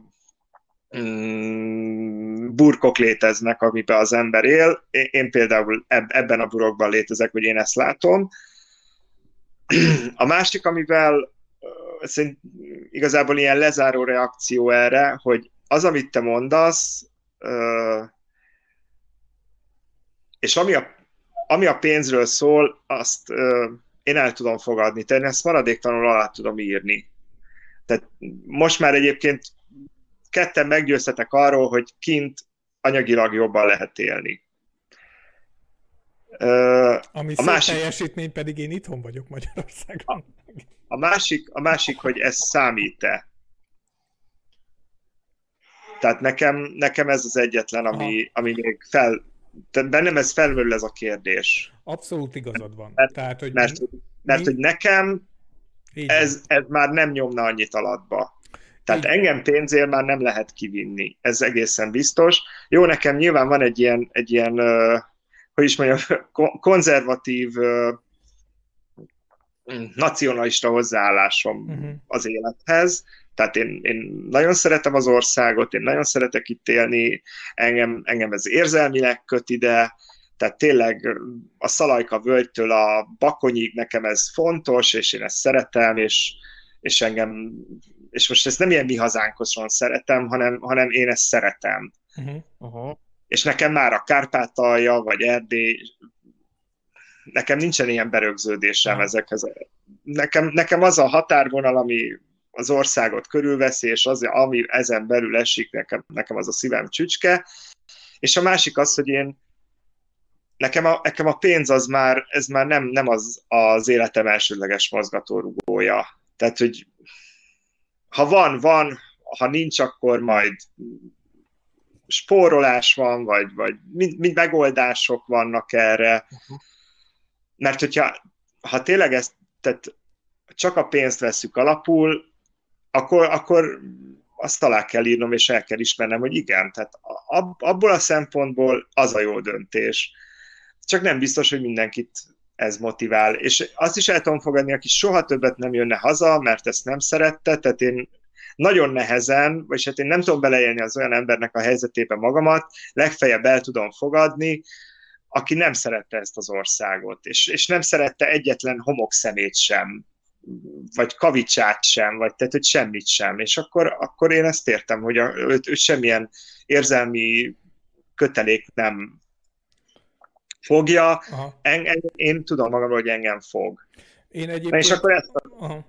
mm, burkok léteznek, amiben az ember él. Én, én például ebben a burokban létezek, hogy én ezt látom. A másik, amivel szerint igazából ilyen lezáró reakció erre, hogy az, amit te mondasz, és ami a, ami a pénzről szól, azt én el tudom fogadni, tehát én ezt maradéktalanul alá tudom írni. Tehát most már egyébként ketten meggyőztetek arról, hogy kint anyagilag jobban lehet élni. Ami a másik teljesítmény pedig én itthon vagyok Magyarországon. A, másik, a másik, hogy ez számít-e. Tehát nekem, nekem ez az egyetlen, ami, ami még fel... Tehát bennem ez felmerül ez a kérdés. Abszolút igazad van. Mert, Tehát, hogy mert, mert mi... hogy nekem ez, ez már nem nyomna annyit alatba. Tehát Igen. engem pénzért már nem lehet kivinni. Ez egészen biztos. Jó, nekem nyilván van egy ilyen, egy ilyen hogy is mondjam, konzervatív, nacionalista hozzáállásom uh-huh. az élethez. Tehát én, én nagyon szeretem az országot, én nagyon szeretek itt élni, engem, engem ez érzelmileg köt ide, tehát tényleg a Szalajka völgytől a Bakonyig nekem ez fontos, és én ezt szeretem, és, és engem, és most ezt nem ilyen mi hazánkosan szeretem, hanem, hanem én ezt szeretem. Uh-huh. Uh-huh és nekem már a Kárpátalja, vagy Erdély, nekem nincsen ilyen berögződésem ezekhez. Nekem, nekem az a határvonal, ami az országot körülveszi, és az, ami ezen belül esik, nekem, nekem az a szívem csücske. És a másik az, hogy én nekem a, nekem a pénz az már, ez már nem, nem az az életem elsődleges mozgatórugója. Tehát, hogy ha van, van, ha nincs, akkor majd spórolás van, vagy, vagy mind, mind megoldások vannak erre. Uh-huh. Mert hogyha ha tényleg ezt, tehát csak a pénzt veszük alapul, akkor, akkor azt alá kell írnom, és el kell ismernem, hogy igen, tehát ab, abból a szempontból az a jó döntés. Csak nem biztos, hogy mindenkit ez motivál. És azt is el tudom fogadni, aki soha többet nem jönne haza, mert ezt nem szerette, tehát én nagyon nehezen, vagy hát én nem tudom beleélni az olyan embernek a helyzetébe magamat, legfeljebb el tudom fogadni, aki nem szerette ezt az országot, és, és nem szerette egyetlen homokszemét sem, vagy kavicsát sem, vagy tehát, hogy semmit sem. És akkor, akkor én ezt értem, hogy a, őt, őt semmilyen érzelmi kötelék nem fogja. En, en, én tudom magamról, hogy engem fog. Én egyébként... és akkor ezt a... Aha.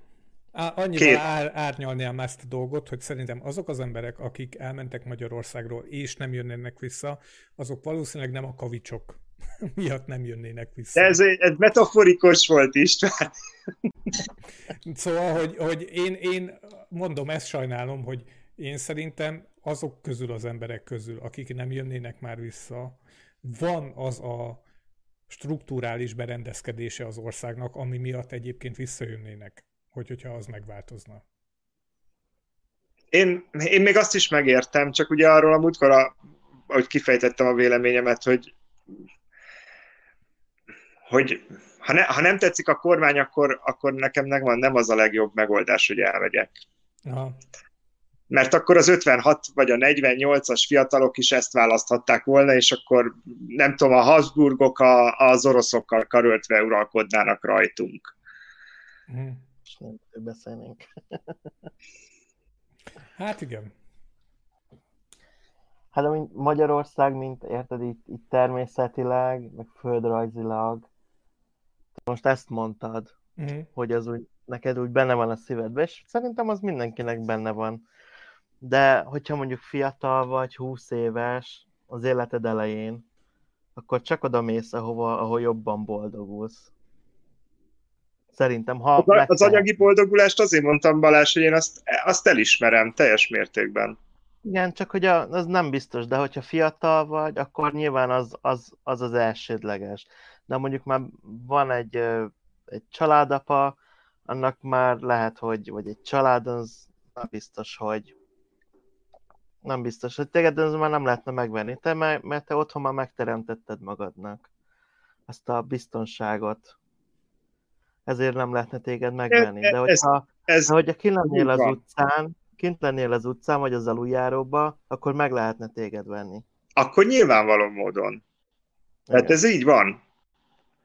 Annyival ár, árnyalnám ezt a dolgot, hogy szerintem azok az emberek, akik elmentek Magyarországról és nem jönnének vissza, azok valószínűleg nem a kavicsok miatt nem jönnének vissza. De ez, ez metaforikus volt is. szóval, hogy, hogy én, én mondom, ezt sajnálom, hogy én szerintem azok közül az emberek közül, akik nem jönnének már vissza, van az a strukturális berendezkedése az országnak, ami miatt egyébként visszajönnének, hogy, hogyha az megváltozna. Én, én még azt is megértem, csak ugye arról a múltkor, a, ahogy kifejtettem a véleményemet, hogy hogy ha, ne, ha nem tetszik a kormány, akkor, akkor nekem nem, van, nem az a legjobb megoldás, hogy elmegyek. Aha. Mert akkor az 56 vagy a 48-as fiatalok is ezt választhatták volna, és akkor nem tudom, a Habsburgok a, az oroszokkal karöltve uralkodnának rajtunk. Hmm. És nem beszélnénk. hát igen. Hát mint Magyarország, mint érted, itt, itt természetileg, meg földrajzilag, most ezt mondtad, uh-huh. hogy az úgy, neked úgy benne van a szívedben, és szerintem az mindenkinek benne van. De hogyha mondjuk fiatal vagy, 20 éves, az életed elején, akkor csak oda mész, ahova, ahol jobban boldogulsz. Szerintem, ha... Az, az anyagi boldogulást azért mondtam, Balázs, hogy én azt, azt elismerem teljes mértékben. Igen, csak hogy a, az nem biztos, de hogyha fiatal vagy, akkor nyilván az az, az, az elsődleges de mondjuk már van egy, egy családapa, annak már lehet, hogy vagy egy család, az nem biztos, hogy nem biztos, hogy téged ez már nem lehetne megvenni, te, mert te otthon már megteremtetted magadnak ezt a biztonságot. Ezért nem lehetne téged megvenni. De hogyha, ez, ez, de hogyha kint lennél az utcán, kint lennél az utcán, vagy az aluljáróba, akkor meg lehetne téged venni. Akkor nyilvánvaló módon. Tehát ez így van.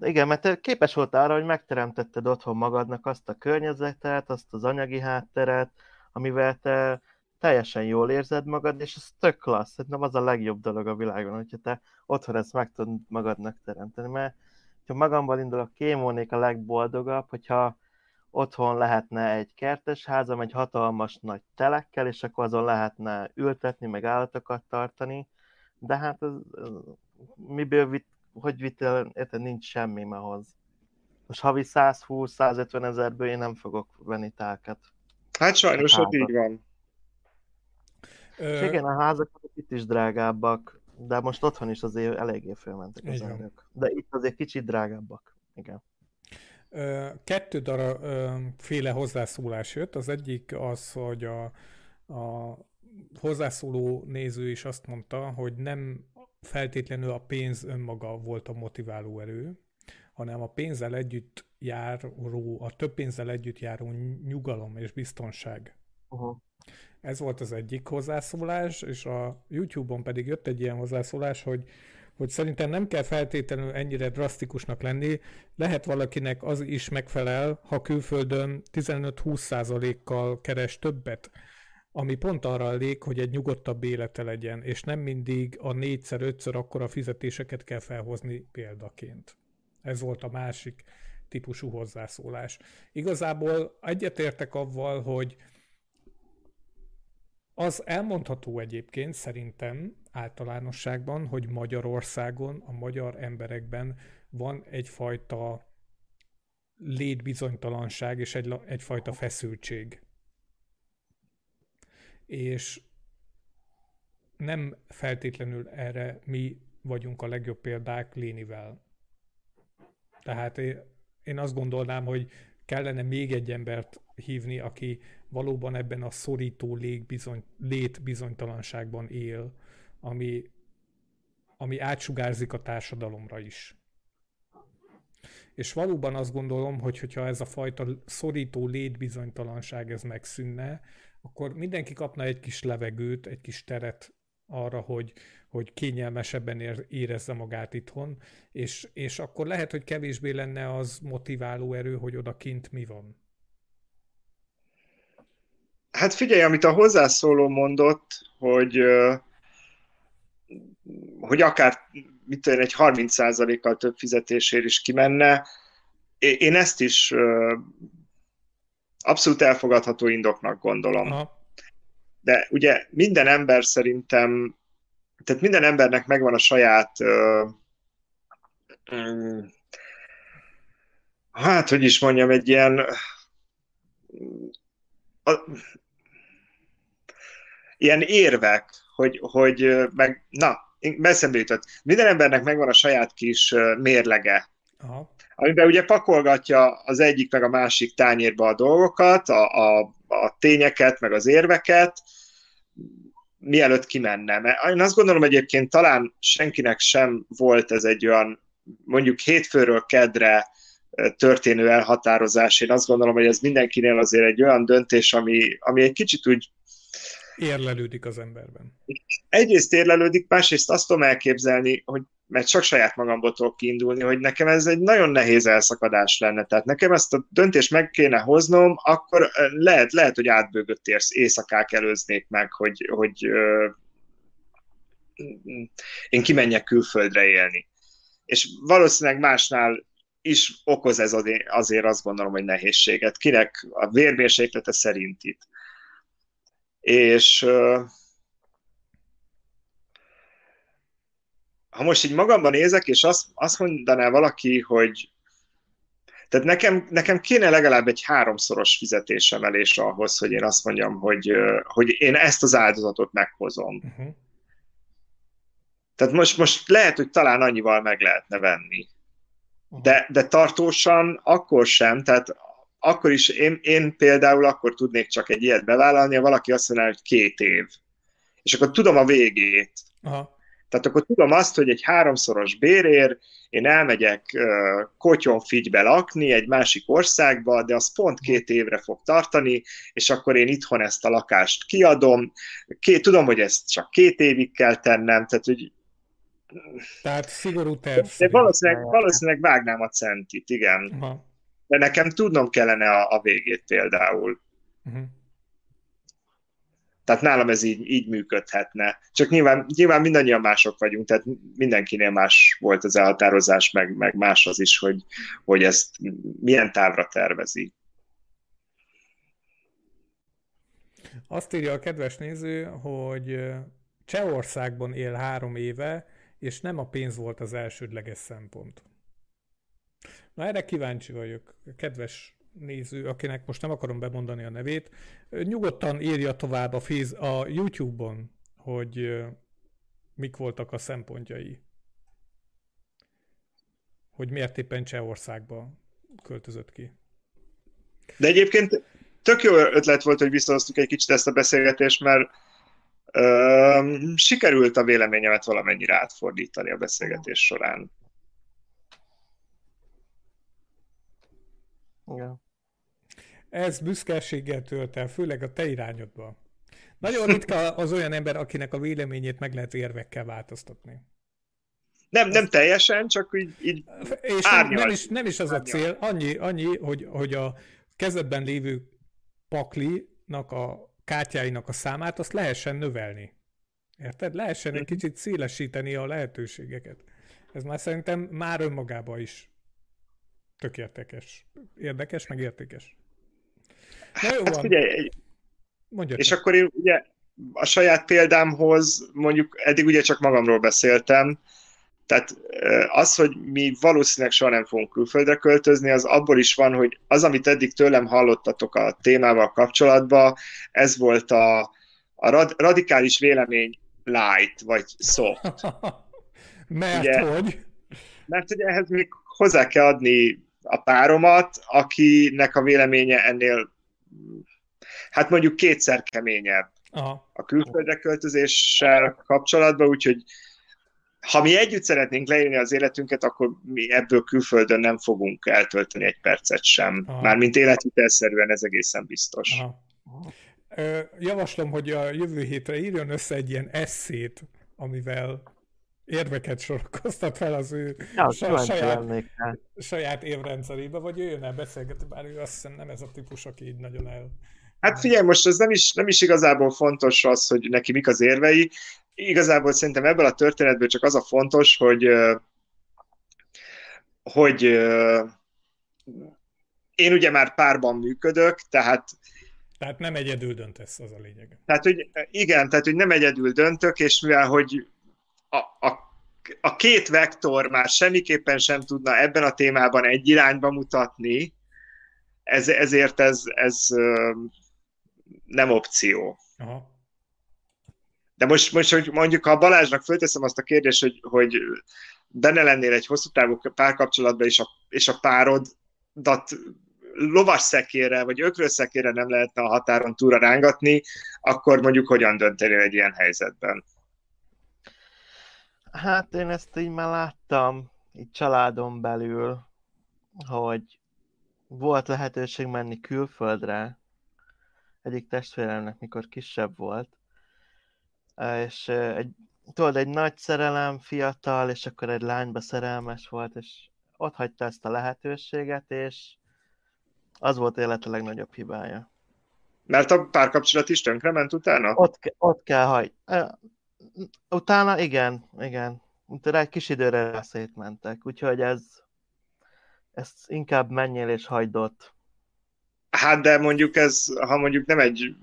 Igen, mert te képes volt arra, hogy megteremtetted otthon magadnak azt a környezetet, azt az anyagi hátteret, amivel te teljesen jól érzed magad, és ez tök klassz. Nem az a legjobb dolog a világon, hogyha te otthon ezt meg tudod magadnak teremteni. Mert ha magamban indulok, kémolnék a legboldogabb, hogyha otthon lehetne egy kertes házam, egy hatalmas nagy telekkel, és akkor azon lehetne ültetni, meg állatokat tartani, de hát ez, miből hogy vitel, érted, nincs semmi ahhoz. Most havi 120-150 ezerből én nem fogok venni tákat. Hát sajnos ott így van. És igen, a házak itt is drágábbak, de most otthon is azért eléggé fölmentek az árak. De itt azért kicsit drágábbak. Igen. Kettő darab féle hozzászólás jött. Az egyik az, hogy a, a hozzászóló néző is azt mondta, hogy nem feltétlenül a pénz önmaga volt a motiváló erő, hanem a pénzzel együtt járó, a több pénzzel együtt járó nyugalom és biztonság. Uh-huh. Ez volt az egyik hozzászólás, és a YouTube-on pedig jött egy ilyen hozzászólás, hogy hogy szerintem nem kell feltétlenül ennyire drasztikusnak lenni, lehet valakinek az is megfelel, ha külföldön 15-20%-kal keres többet ami pont arra elég, hogy egy nyugodtabb élete legyen, és nem mindig a négyszer, ötször akkora fizetéseket kell felhozni példaként. Ez volt a másik típusú hozzászólás. Igazából egyetértek avval, hogy az elmondható egyébként szerintem általánosságban, hogy Magyarországon, a magyar emberekben van egyfajta létbizonytalanság és egy, egyfajta feszültség és nem feltétlenül erre mi vagyunk a legjobb példák Lénivel. Tehát én azt gondolnám, hogy kellene még egy embert hívni, aki valóban ebben a szorító légbizony, létbizonytalanságban él, ami, ami átsugárzik a társadalomra is. És valóban azt gondolom, hogy hogyha ez a fajta szorító létbizonytalanság ez megszűnne, akkor mindenki kapna egy kis levegőt, egy kis teret arra, hogy, hogy kényelmesebben érezze magát itthon, és, és akkor lehet, hogy kevésbé lenne az motiváló erő, hogy odakint mi van. Hát figyelj, amit a hozzászóló mondott, hogy, hogy akár mit tudom, egy 30%-kal több fizetésért is kimenne, én ezt is abszolút elfogadható indoknak gondolom. Aha. De ugye minden ember szerintem, tehát minden embernek megvan a saját hát, hogy is mondjam, egy ilyen a, ilyen érvek, hogy, hogy meg, na, beszembe jutott. Minden embernek megvan a saját kis mérlege. Aha. Amiben ugye pakolgatja az egyik meg a másik tányérba a dolgokat, a, a, a tényeket, meg az érveket, mielőtt kimenne. Mert én azt gondolom egyébként talán senkinek sem volt ez egy olyan, mondjuk hétfőről kedre történő elhatározás. Én azt gondolom, hogy ez mindenkinél azért egy olyan döntés, ami, ami egy kicsit úgy érlelődik az emberben. Egyrészt érlelődik, másrészt azt tudom elképzelni, hogy mert csak saját magamból tudok kiindulni, hogy nekem ez egy nagyon nehéz elszakadás lenne. Tehát nekem ezt a döntést meg kéne hoznom, akkor lehet, lehet hogy átbőgött érsz, éjszakák előznék meg, hogy, hogy ö, én kimenjek külföldre élni. És valószínűleg másnál is okoz ez azért, azt gondolom, hogy nehézséget. Kinek a vérmérséklete szerint itt. És ha most így magamban nézek, és azt, azt mondaná valaki, hogy tehát nekem, nekem kéne legalább egy háromszoros fizetésemelés ahhoz, hogy én azt mondjam, hogy, hogy én ezt az áldozatot meghozom. Uh-huh. Tehát most, most lehet, hogy talán annyival meg lehetne venni. Uh-huh. De, de tartósan akkor sem, tehát akkor is én, én például akkor tudnék csak egy ilyet bevállalni, ha valaki azt mondja, hogy két év. És akkor tudom a végét. Aha. Tehát akkor tudom azt, hogy egy háromszoros bérér, én elmegyek uh, kotyonfigybe lakni egy másik országba, de az pont két évre fog tartani, és akkor én itthon ezt a lakást kiadom. Két, tudom, hogy ezt csak két évig kell tennem, tehát hogy tehát szigorú terv. De valószínűleg, valószínűleg vágnám a centit, igen. Aha de nekem tudnom kellene a, a végét például. Uh-huh. Tehát nálam ez így, így működhetne. Csak nyilván, nyilván mindannyian mások vagyunk, tehát mindenkinél más volt az elhatározás, meg, meg más az is, hogy, hogy ezt milyen távra tervezi. Azt írja a kedves néző, hogy Csehországban él három éve, és nem a pénz volt az elsődleges szempont. Na erre kíváncsi vagyok, kedves néző, akinek most nem akarom bemondani a nevét, nyugodtan írja tovább a, Face, a YouTube-on, hogy mik voltak a szempontjai. Hogy miért éppen Csehországba költözött ki. De egyébként tök jó ötlet volt, hogy visszahoztuk egy kicsit ezt a beszélgetést, mert ö, sikerült a véleményemet valamennyire átfordítani a beszélgetés során. Igen. Ez büszkeséggel tölt el, főleg a te irányodban. Nagyon ritka az olyan ember, akinek a véleményét meg lehet érvekkel változtatni. Nem, nem teljesen, csak így, így És nem, nem, is, nem is az a cél, annyi, annyi hogy, hogy a kezedben lévő paklinak a kártyáinak a számát azt lehessen növelni. Érted? Lehessen egy mhm. kicsit szélesíteni a lehetőségeket. Ez már szerintem már önmagában is tök értékes. Érdekes, meg értékes. Na jó hát van. Figyelj, Mondja és akkor én ugye a saját példámhoz mondjuk eddig ugye csak magamról beszéltem, tehát az, hogy mi valószínűleg soha nem fogunk külföldre költözni, az abból is van, hogy az, amit eddig tőlem hallottatok a témával kapcsolatban, ez volt a, a rad, radikális vélemény light, vagy soft. mert ugye, hogy? Mert ugye ehhez még hozzá kell adni a páromat, akinek a véleménye ennél hát mondjuk kétszer keményebb Aha. a külföldre költözéssel kapcsolatban, úgyhogy ha mi együtt szeretnénk leírni az életünket, akkor mi ebből külföldön nem fogunk eltölteni egy percet sem. Aha. Mármint életvitelszerűen ez egészen biztos. Aha. Javaslom, hogy a jövő hétre írjon össze egy ilyen eszét amivel érveket sorakoztat fel az ő Ja, sa- saját, lennék saját évrendszerébe, vagy jöjjön el beszélgetni, bár ő azt hiszem nem ez a típus, aki így nagyon el... Hát figyelj, most ez nem is, nem is igazából fontos az, hogy neki mik az érvei. Igazából szerintem ebből a történetből csak az a fontos, hogy hogy én ugye már párban működök, tehát Tehát nem egyedül döntesz, az a lényeg. Tehát, hogy igen, tehát, hogy nem egyedül döntök, és mivel, hogy a, a, a két vektor már semmiképpen sem tudna ebben a témában egy irányba mutatni, ez, ezért ez, ez nem opció. Aha. De most, most hogy mondjuk, ha Balázsnak fölteszem azt a kérdést, hogy, hogy benne lennél egy hosszú távú párkapcsolatban, és a, és a párodat lovas szekérre, vagy ökrösszekérre nem lehetne a határon túlra rángatni, akkor mondjuk hogyan döntenél egy ilyen helyzetben? Hát én ezt így már láttam, így családon belül, hogy volt lehetőség menni külföldre, egyik testvéremnek, mikor kisebb volt, és egy, tudod, egy nagy szerelem, fiatal, és akkor egy lányba szerelmes volt, és ott hagyta ezt a lehetőséget, és az volt élete legnagyobb hibája. Mert a párkapcsolat is tönkrement utána? Ott, ott kell hagy. Utána igen, igen. Utána egy kis időre szétmentek, úgyhogy ez, ez inkább menjél és hagyd ott. Hát de mondjuk ez, ha mondjuk nem egy...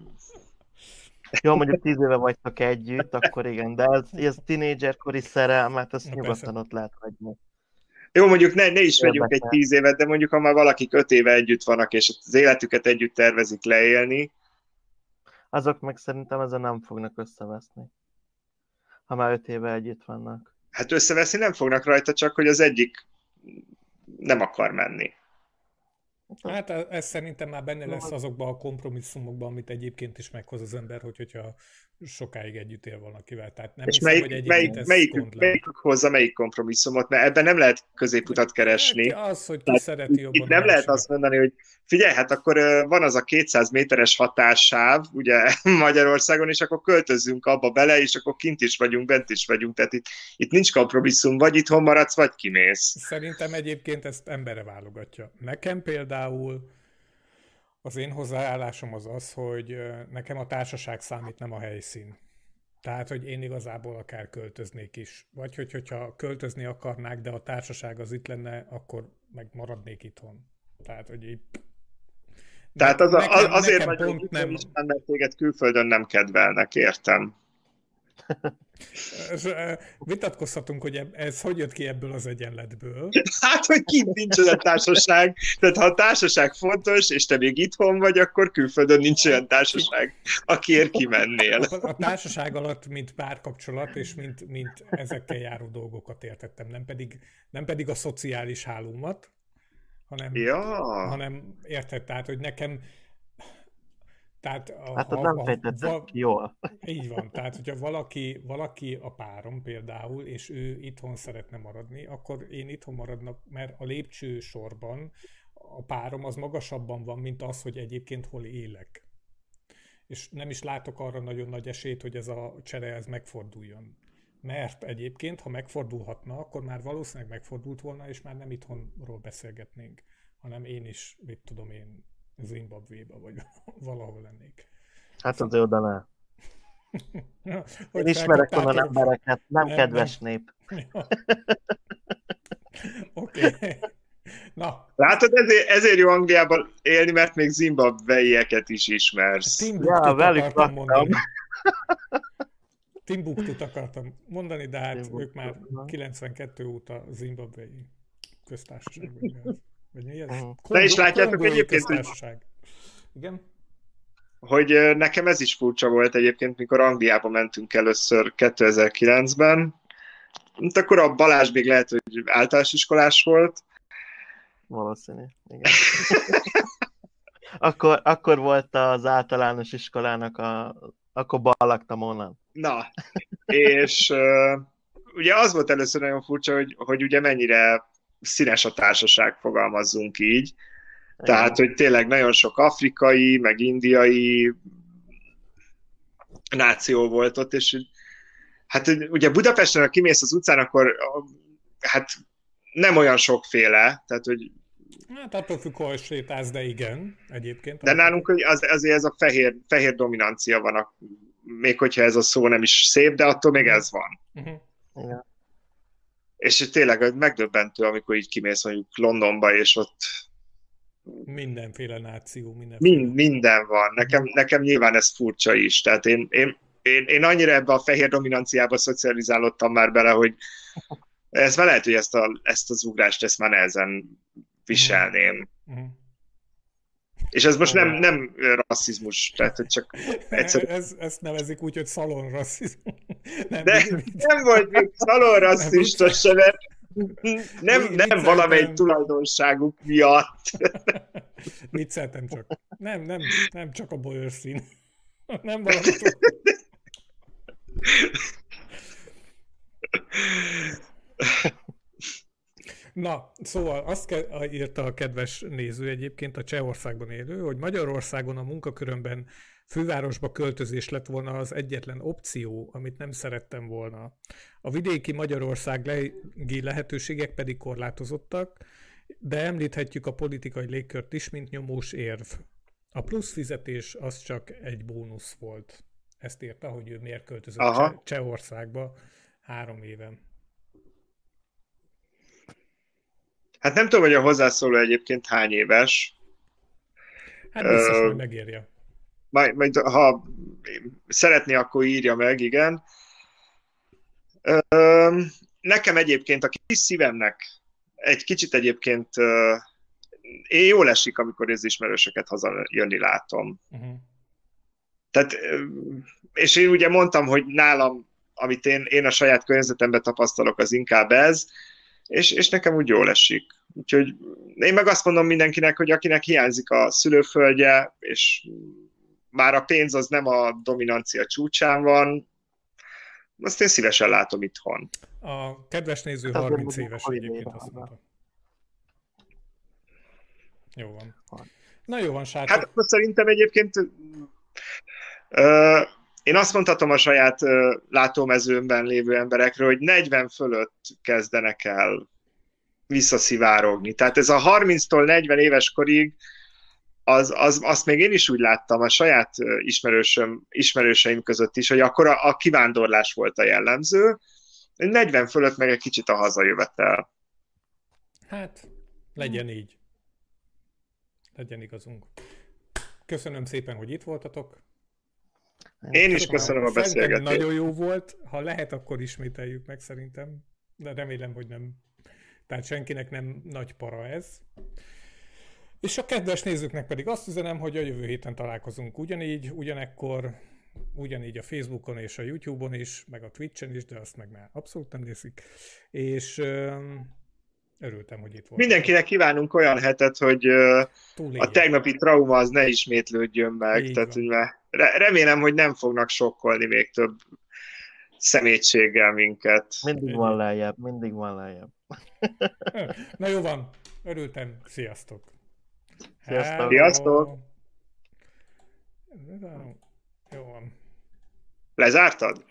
Jó, mondjuk tíz éve vagytok együtt, akkor igen, de ez, ez tínédzserkori szerelmet, ezt Na, nyugodtan persze. ott lehet hagyni. Jó, mondjuk ne, ne is vegyünk egy tíz évet, de mondjuk ha már valakik öt éve együtt vannak, és az életüket együtt tervezik leélni, Azok meg szerintem ezen nem fognak összeveszni. Ha már öt éve együtt vannak. hát összeveszni nem fognak rajta, csak hogy az egyik nem akar menni. Hát ez szerintem már benne lesz azokban a kompromisszumokban, amit egyébként is meghoz az ember, hogy, hogyha sokáig együtt él valakivel. Tehát nem És hiszem, melyik, hogy egyébként melyik, melyik, gond lehet. melyik hozza melyik kompromisszumot, mert ebben nem lehet középutat keresni. Az, hogy ki Tehát szereti jobban itt nem lehet azt mondani, hogy figyelj, hát akkor van az a 200 méteres hatássáv, ugye Magyarországon, és akkor költözzünk abba bele, és akkor kint is vagyunk, bent is vagyunk. Tehát itt, itt nincs kompromisszum, vagy itthon maradsz, vagy kimész. Szerintem egyébként ezt embere válogatja. Nekem például az én hozzáállásom az az, hogy nekem a társaság számít, nem a helyszín. Tehát, hogy én igazából akár költöznék is. Vagy hogy, hogyha költözni akarnák, de a társaság az itt lenne, akkor meg maradnék itthon. Tehát, hogy így... Tehát az, a, nekem, azért nekem vagy pont nem, mert téged külföldön nem kedvelnek, értem. Ö, Vitatkozhatunk, hogy ez hogy jött ki ebből az egyenletből. Hát, hogy kint nincs olyan társaság. Tehát ha a társaság fontos, és te még itthon vagy, akkor külföldön nincs olyan társaság, akiért kimennél. A, a társaság alatt, mint párkapcsolat, és mint, mint ezekkel járó dolgokat értettem, nem pedig, nem pedig a szociális hálómat, hanem, Ja, hanem érted, tehát, hogy nekem tehát a, Hát ha, nem fejtettek va- ki jól. így van, tehát hogyha valaki, valaki a párom például, és ő itthon szeretne maradni, akkor én itthon maradnak, mert a lépcső sorban a párom az magasabban van, mint az, hogy egyébként hol élek. És nem is látok arra nagyon nagy esélyt, hogy ez a csere ez megforduljon. Mert egyébként, ha megfordulhatna, akkor már valószínűleg megfordult volna, és már nem itthonról beszélgetnénk, hanem én is, mit tudom én, Zimbabvéba, vagy valahol lennék. Hát azért oda ne. Én ismerek onnan embereket, nem Nem, kedves nép. Ja. Oké. Na, látod, ezért, ezért jó Angliában élni, mert még zimbabveieket is ismersz. Timbuktu Ja, velük mondani. Timbuktut akartam mondani, de hát Timbuktu, ők már aha. 92 óta zimbabwei köztársaság. Vagy mi ez? Ez? Mhm. De is látjátok egyébként, hogy- köztársaság. Igen? hogy nekem ez is furcsa volt egyébként, mikor Angliába mentünk először 2009-ben. Mint akkor a Balázs még lehet, hogy általános iskolás volt. Valószínű. Igen. akkor, akkor volt az általános iskolának a... Akkor ballagtam onnan. Na, és ugye az volt először nagyon furcsa, hogy, hogy ugye mennyire színes a társaság, fogalmazzunk így. Tehát, hogy tényleg nagyon sok afrikai, meg indiai náció volt ott, és Hát ugye Budapesten, ha kimész az utcán, akkor hát nem olyan sokféle, tehát hogy Hát attól függ, hol sétálsz, de igen, egyébként. De nálunk hogy az, azért ez a fehér, fehér dominancia van, a, még hogyha ez a szó nem is szép, de attól még ez van. Uh-huh. Igen. És tényleg megdöbbentő, amikor így kimész mondjuk Londonba, és ott mindenféle náció, mindenféle. Mind, minden van. Nekem, nekem nyilván ez furcsa is. Tehát én, én, én, én annyira ebbe a fehér dominanciába szocializálódtam már bele, hogy ez már lehet, hogy ezt, a, ezt az ugrást ezt már nehezen viselném. Uh-huh. És ez most nem, nem rasszizmus, tehát hogy csak egyszerűen... Ez, ezt nevezik úgy, hogy szalon rasszizmus. Nem, De nem volt még szalon rasszista se, mert nem, nem valamely tulajdonságuk miatt. Vicceltem csak. Nem, nem, nem csak a bőrszín. Nem valami Na, szóval azt ke- írta a kedves néző egyébként a Csehországban élő, hogy Magyarországon a munkakörömben fővárosba költözés lett volna az egyetlen opció, amit nem szerettem volna. A vidéki Magyarországi lehetőségek pedig korlátozottak, de említhetjük a politikai légkört is, mint nyomós érv. A plusz fizetés az csak egy bónusz volt. Ezt írta, hogy ő miért költözött Aha. Csehországba három éven. Hát nem tudom, hogy a hozzászóló egyébként hány éves. Hát biztos, uh, hogy megérje. Majd, majd, ha szeretné, akkor írja meg, igen. Uh, nekem egyébként a kis szívemnek egy kicsit egyébként uh, én jól esik, amikor az ismerősöket hazajönni látom. Uh-huh. Tehát, és én ugye mondtam, hogy nálam, amit én, én a saját környezetemben tapasztalok, az inkább ez, és, és nekem úgy jól esik. Úgyhogy én meg azt mondom mindenkinek, hogy akinek hiányzik a szülőföldje, és már a pénz az nem a dominancia csúcsán van, azt én szívesen látom itthon. A kedves néző 30 éves egyébként azt mondta. Jó van. Na jó van, Sátor. Hát akkor szerintem egyébként én azt mondhatom a saját látómezőmben lévő emberekről, hogy 40 fölött kezdenek el visszaszivárogni. Tehát ez a 30-tól 40 éves korig az, az, azt még én is úgy láttam a saját ismerősöm, ismerőseim között is, hogy akkor a, a kivándorlás volt a jellemző, 40 fölött meg egy kicsit a hazajövetel. Hát, legyen így. Legyen igazunk. Köszönöm szépen, hogy itt voltatok. Én is köszönöm a beszélgetést. Nagyon jó volt. Ha lehet, akkor ismételjük meg szerintem. De remélem, hogy nem. Tehát senkinek nem nagy para ez. És a kedves nézőknek pedig azt üzenem, hogy a jövő héten találkozunk ugyanígy, ugyanekkor, ugyanígy a Facebookon és a YouTube-on is, meg a Twitch-en is, de azt meg már abszolút nem nézik. És Örültem, hogy itt volt. Mindenkinek kívánunk olyan hetet, hogy Túl a tegnapi trauma az ne ismétlődjön meg. Így Tehát, hogy remélem, hogy nem fognak sokkolni még több szemétséggel minket. Mindig van lejjebb, mindig van lejjebb. Na jó van, örültem. Sziasztok! Sziasztok! Sziasztok! Jó van. Lezártad?